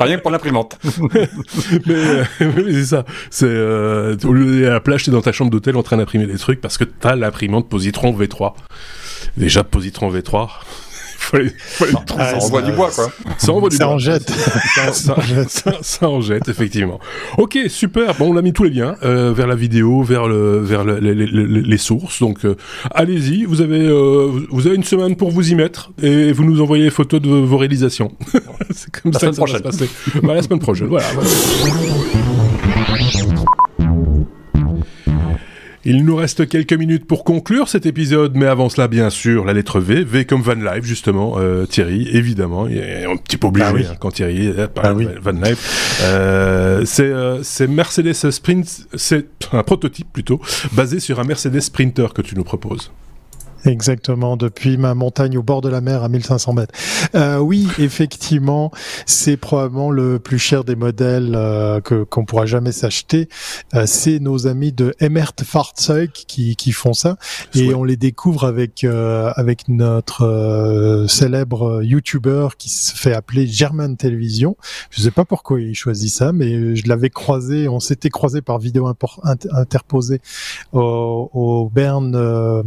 Rien que pour l'imprimante. [laughs] mais euh, mais c'est ça. C'est euh, au lieu plage, t'es dans ta chambre d'hôtel en train d'imprimer des trucs parce que t'as l'imprimante Positron V3. Déjà Positron V3. [laughs] faut aller- faut aller- ça Ah, envoie du bois, quoi. ça envoie du Ça bois. en jette. ça, ça, [laughs] ça- ça en jette effectivement. Ok, super. Bon, on a mis tous les liens euh, vers la vidéo, vers le, vers le- les, les- les- les sources. Donc, euh, allez-y. Vous avez, euh, vous avez une semaine pour vous y mettre et vous nous envoyez les photos de vos réalisations. [laughs] C'est comme La ça que semaine ça va se passer. Bah, la semaine prochaine. Voilà. voilà. Il nous reste quelques minutes pour conclure cet épisode, mais avant cela, bien sûr, la lettre V, V comme Van Life, justement, euh, Thierry, évidemment, il est un petit peu obligé Ah oui. hein, quand Thierry est Ah oui. Van Life. Euh, c'est euh, c'est Mercedes Sprint, c'est un prototype plutôt, basé sur un Mercedes Sprinter que tu nous proposes. Exactement, depuis ma montagne au bord de la mer à 1500 mètres. Euh, oui, effectivement, c'est probablement le plus cher des modèles euh, que qu'on pourra jamais s'acheter. Euh, c'est nos amis de Emert Fahrzeug qui, qui font ça, et on les découvre avec euh, avec notre euh, célèbre YouTuber qui se fait appeler German Television. Je sais pas pourquoi il choisit ça, mais je l'avais croisé, on s'était croisé par vidéo interposée au, au Bern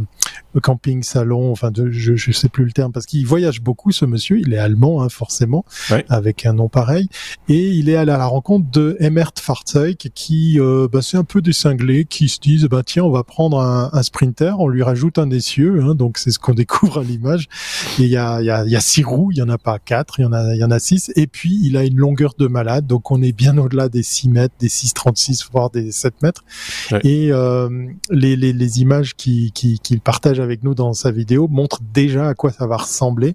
salon, enfin de, je, je sais plus le terme parce qu'il voyage beaucoup ce monsieur, il est allemand hein, forcément, avec un nom pareil, et il est allé à la rencontre de Emmert Fahrzeug qui, euh, bah, c'est un peu des cinglés qui se disent bah tiens on va prendre un, un sprinter, on lui rajoute un essieu, hein, donc c'est ce qu'on [laughs] découvre à l'image. Et il y a, y, a, y a six roues, il y en a pas quatre, il y en a y en a six, et puis il a une longueur de malade, donc on est bien au-delà des 6 mètres, des 6,36 voire des 7 mètres. Et euh, les, les, les, images qu'il qui, qui partage avec nous dans sa vidéo montre déjà à quoi ça va ressembler.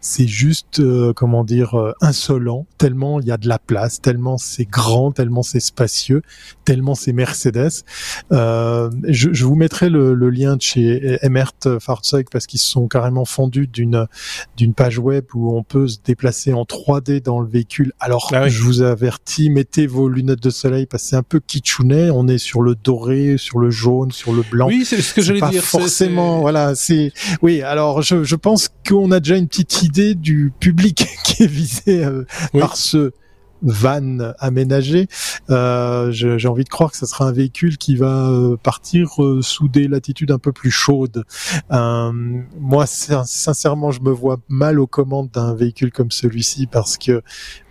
C'est juste, euh, comment dire, euh, insolent, tellement il y a de la place, tellement c'est grand, tellement c'est spacieux, tellement c'est Mercedes. Euh, je, je, vous mettrai le, le, lien de chez Emert Fahrzeug parce qu'ils sont carrément fondus d'une d'une page web où on peut se déplacer en 3D dans le véhicule. Alors, ah je vous avertis, mettez vos lunettes de soleil parce que c'est un peu kitschounet. On est sur le doré, sur le jaune, sur le blanc. Oui, c'est ce que j'allais dire. Forcément, voilà, c'est oui. Alors je, je pense qu'on a déjà une petite idée du public [laughs] qui est visé euh, par ce van aménagé. Euh, J'ai envie de croire que ce sera un véhicule qui va euh, partir euh, sous des latitudes un peu plus chaudes. Euh, moi, sincèrement, je me vois mal aux commandes d'un véhicule comme celui-ci parce que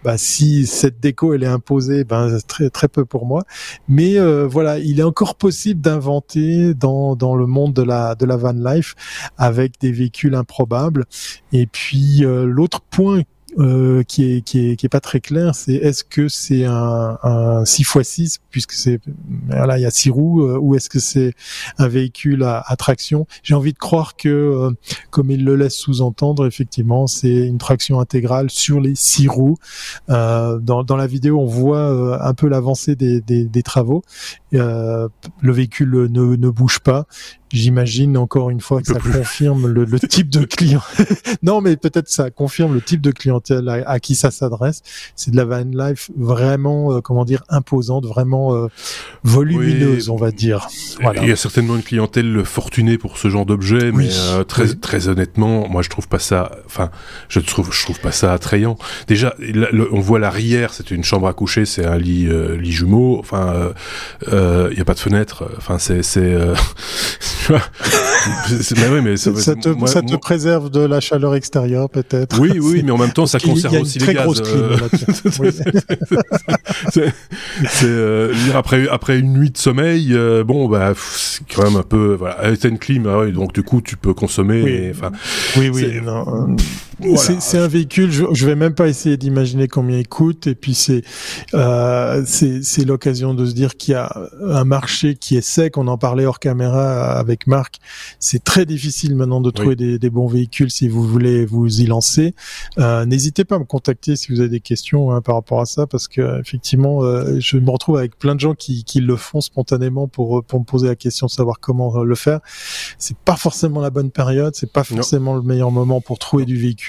bah, si cette déco elle est imposée, ben très très peu pour moi. Mais voilà, il est encore possible d'inventer dans dans le monde de la de la van life avec des véhicules improbables. Et puis l'autre point euh, qui est qui est qui est pas très clair, c'est est-ce que c'est un, un 6x6 puisque c'est voilà il y a six roues euh, ou est-ce que c'est un véhicule à, à traction? J'ai envie de croire que euh, comme il le laisse sous-entendre, effectivement, c'est une traction intégrale sur les six roues. dans, dans la vidéo, on voit un peu l'avancée des, des, des, travaux. le véhicule ne, ne bouge pas J'imagine encore une fois que ça confirme le, le, [laughs] type de client. [laughs] non, mais peut-être ça confirme le type de clientèle à, qui ça s'adresse. C'est de la van life vraiment, euh, comment dire, imposante, vraiment euh, volumineuse, on va dire. Voilà. Il y a certainement une clientèle fortunée pour ce genre d'objet, mais euh, très très honnêtement, moi je trouve pas ça. Enfin, je trouve je trouve pas ça attrayant. Déjà, on voit l'arrière, c'est une chambre à coucher, c'est un lit lit jumeau. Enfin, il y a pas de fenêtre. Enfin, c'est c'est [laughs] mais oui, mais ça, ça, te, moi, ça te moi... préserve de la chaleur extérieure, peut-être. Oui, oui, mais en même temps, ça conserve aussi les gaz. Euh... [laughs] c'est euh, après après une nuit de sommeil, euh, bon bah c'est quand même un peu voilà. C'est une clim, hein, donc du coup tu peux consommer. Oui, oui. Non, voilà. C'est un véhicule. Je, je vais même pas essayer d'imaginer combien il coûte. Et puis c'est euh, c'est l'occasion de se dire qu'il y a un marché qui est sec. On en parlait hors caméra avec Marc. C'est très difficile maintenant de trouver oui. des, des, bons véhicules si vous voulez vous y lancer. Euh, N'hésitez pas à me contacter si vous avez des questions hein, par rapport à ça, parce que effectivement, euh, je me retrouve avec plein de gens qui, qui le font spontanément pour pour me poser la question de savoir comment le faire. C'est pas forcément la bonne période. C'est pas forcément non. le meilleur moment pour trouver du véhicule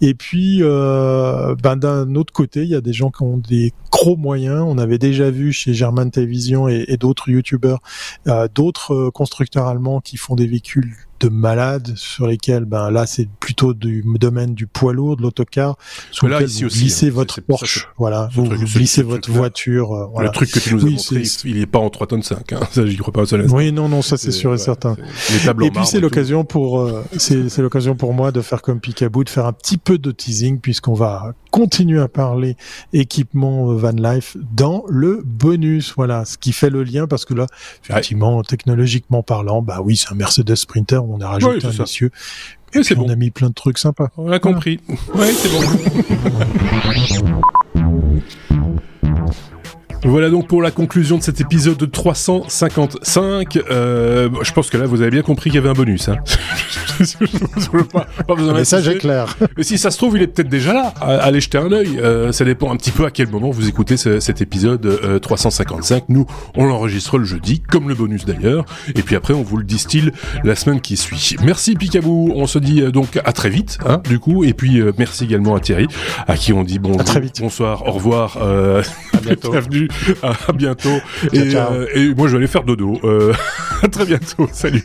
et puis, euh, ben, d'un autre côté, il y a des gens qui ont des gros moyens. On avait déjà vu chez German Television et, et d'autres youtubeurs, euh, d'autres euh, constructeurs allemands qui font des véhicules de malades sur lesquels, ben là, c'est plutôt du domaine du poids lourd, de l'autocar, sur là, lequel ici vous aussi, glissez hein, votre Porsche, voilà, vous, truc, glissez votre voiture. Euh, voilà. Le truc que tu nous as oui, montré, il est pas en 3 tonnes 5, hein. [laughs] ça j'y crois pas au Oui, non, non, ça c'est sûr et certain. Et puis c'est l'occasion pour, euh, c'est l'occasion pour moi de faire comme Picaboo, de faire un petit peu de teasing puisqu'on va continuer à parler équipement van life dans le bonus, voilà, ce qui fait le lien parce que là, effectivement, ouais. technologiquement parlant, bah oui, c'est un Mercedes Sprinter, on a rajouté un essieu. Et c'est bon. On a mis plein de trucs sympas. On a compris. Voilà. Ouais, c'est bon. [laughs] Voilà donc pour la conclusion de cet épisode 355. Euh, je pense que là, vous avez bien compris qu'il y avait un bonus. Hein. [laughs] pas, pas besoin Mais ça, j'ai clair. Mais si ça se trouve, il est peut-être déjà là. Allez jeter un œil. Euh, ça dépend un petit peu à quel moment vous écoutez cet épisode euh, 355. Nous, on l'enregistre le jeudi, comme le bonus d'ailleurs. Et puis après, on vous le distille la semaine qui suit. Merci Picabou. On se dit euh, donc à très vite, hein, du coup. Et puis euh, merci également à Thierry, à qui on dit bonjour, bonsoir, au revoir, à bientôt. [laughs] bienvenue, à, bientôt. et, et, moi, je vais aller faire dodo. [laughs] à très bientôt. Salut.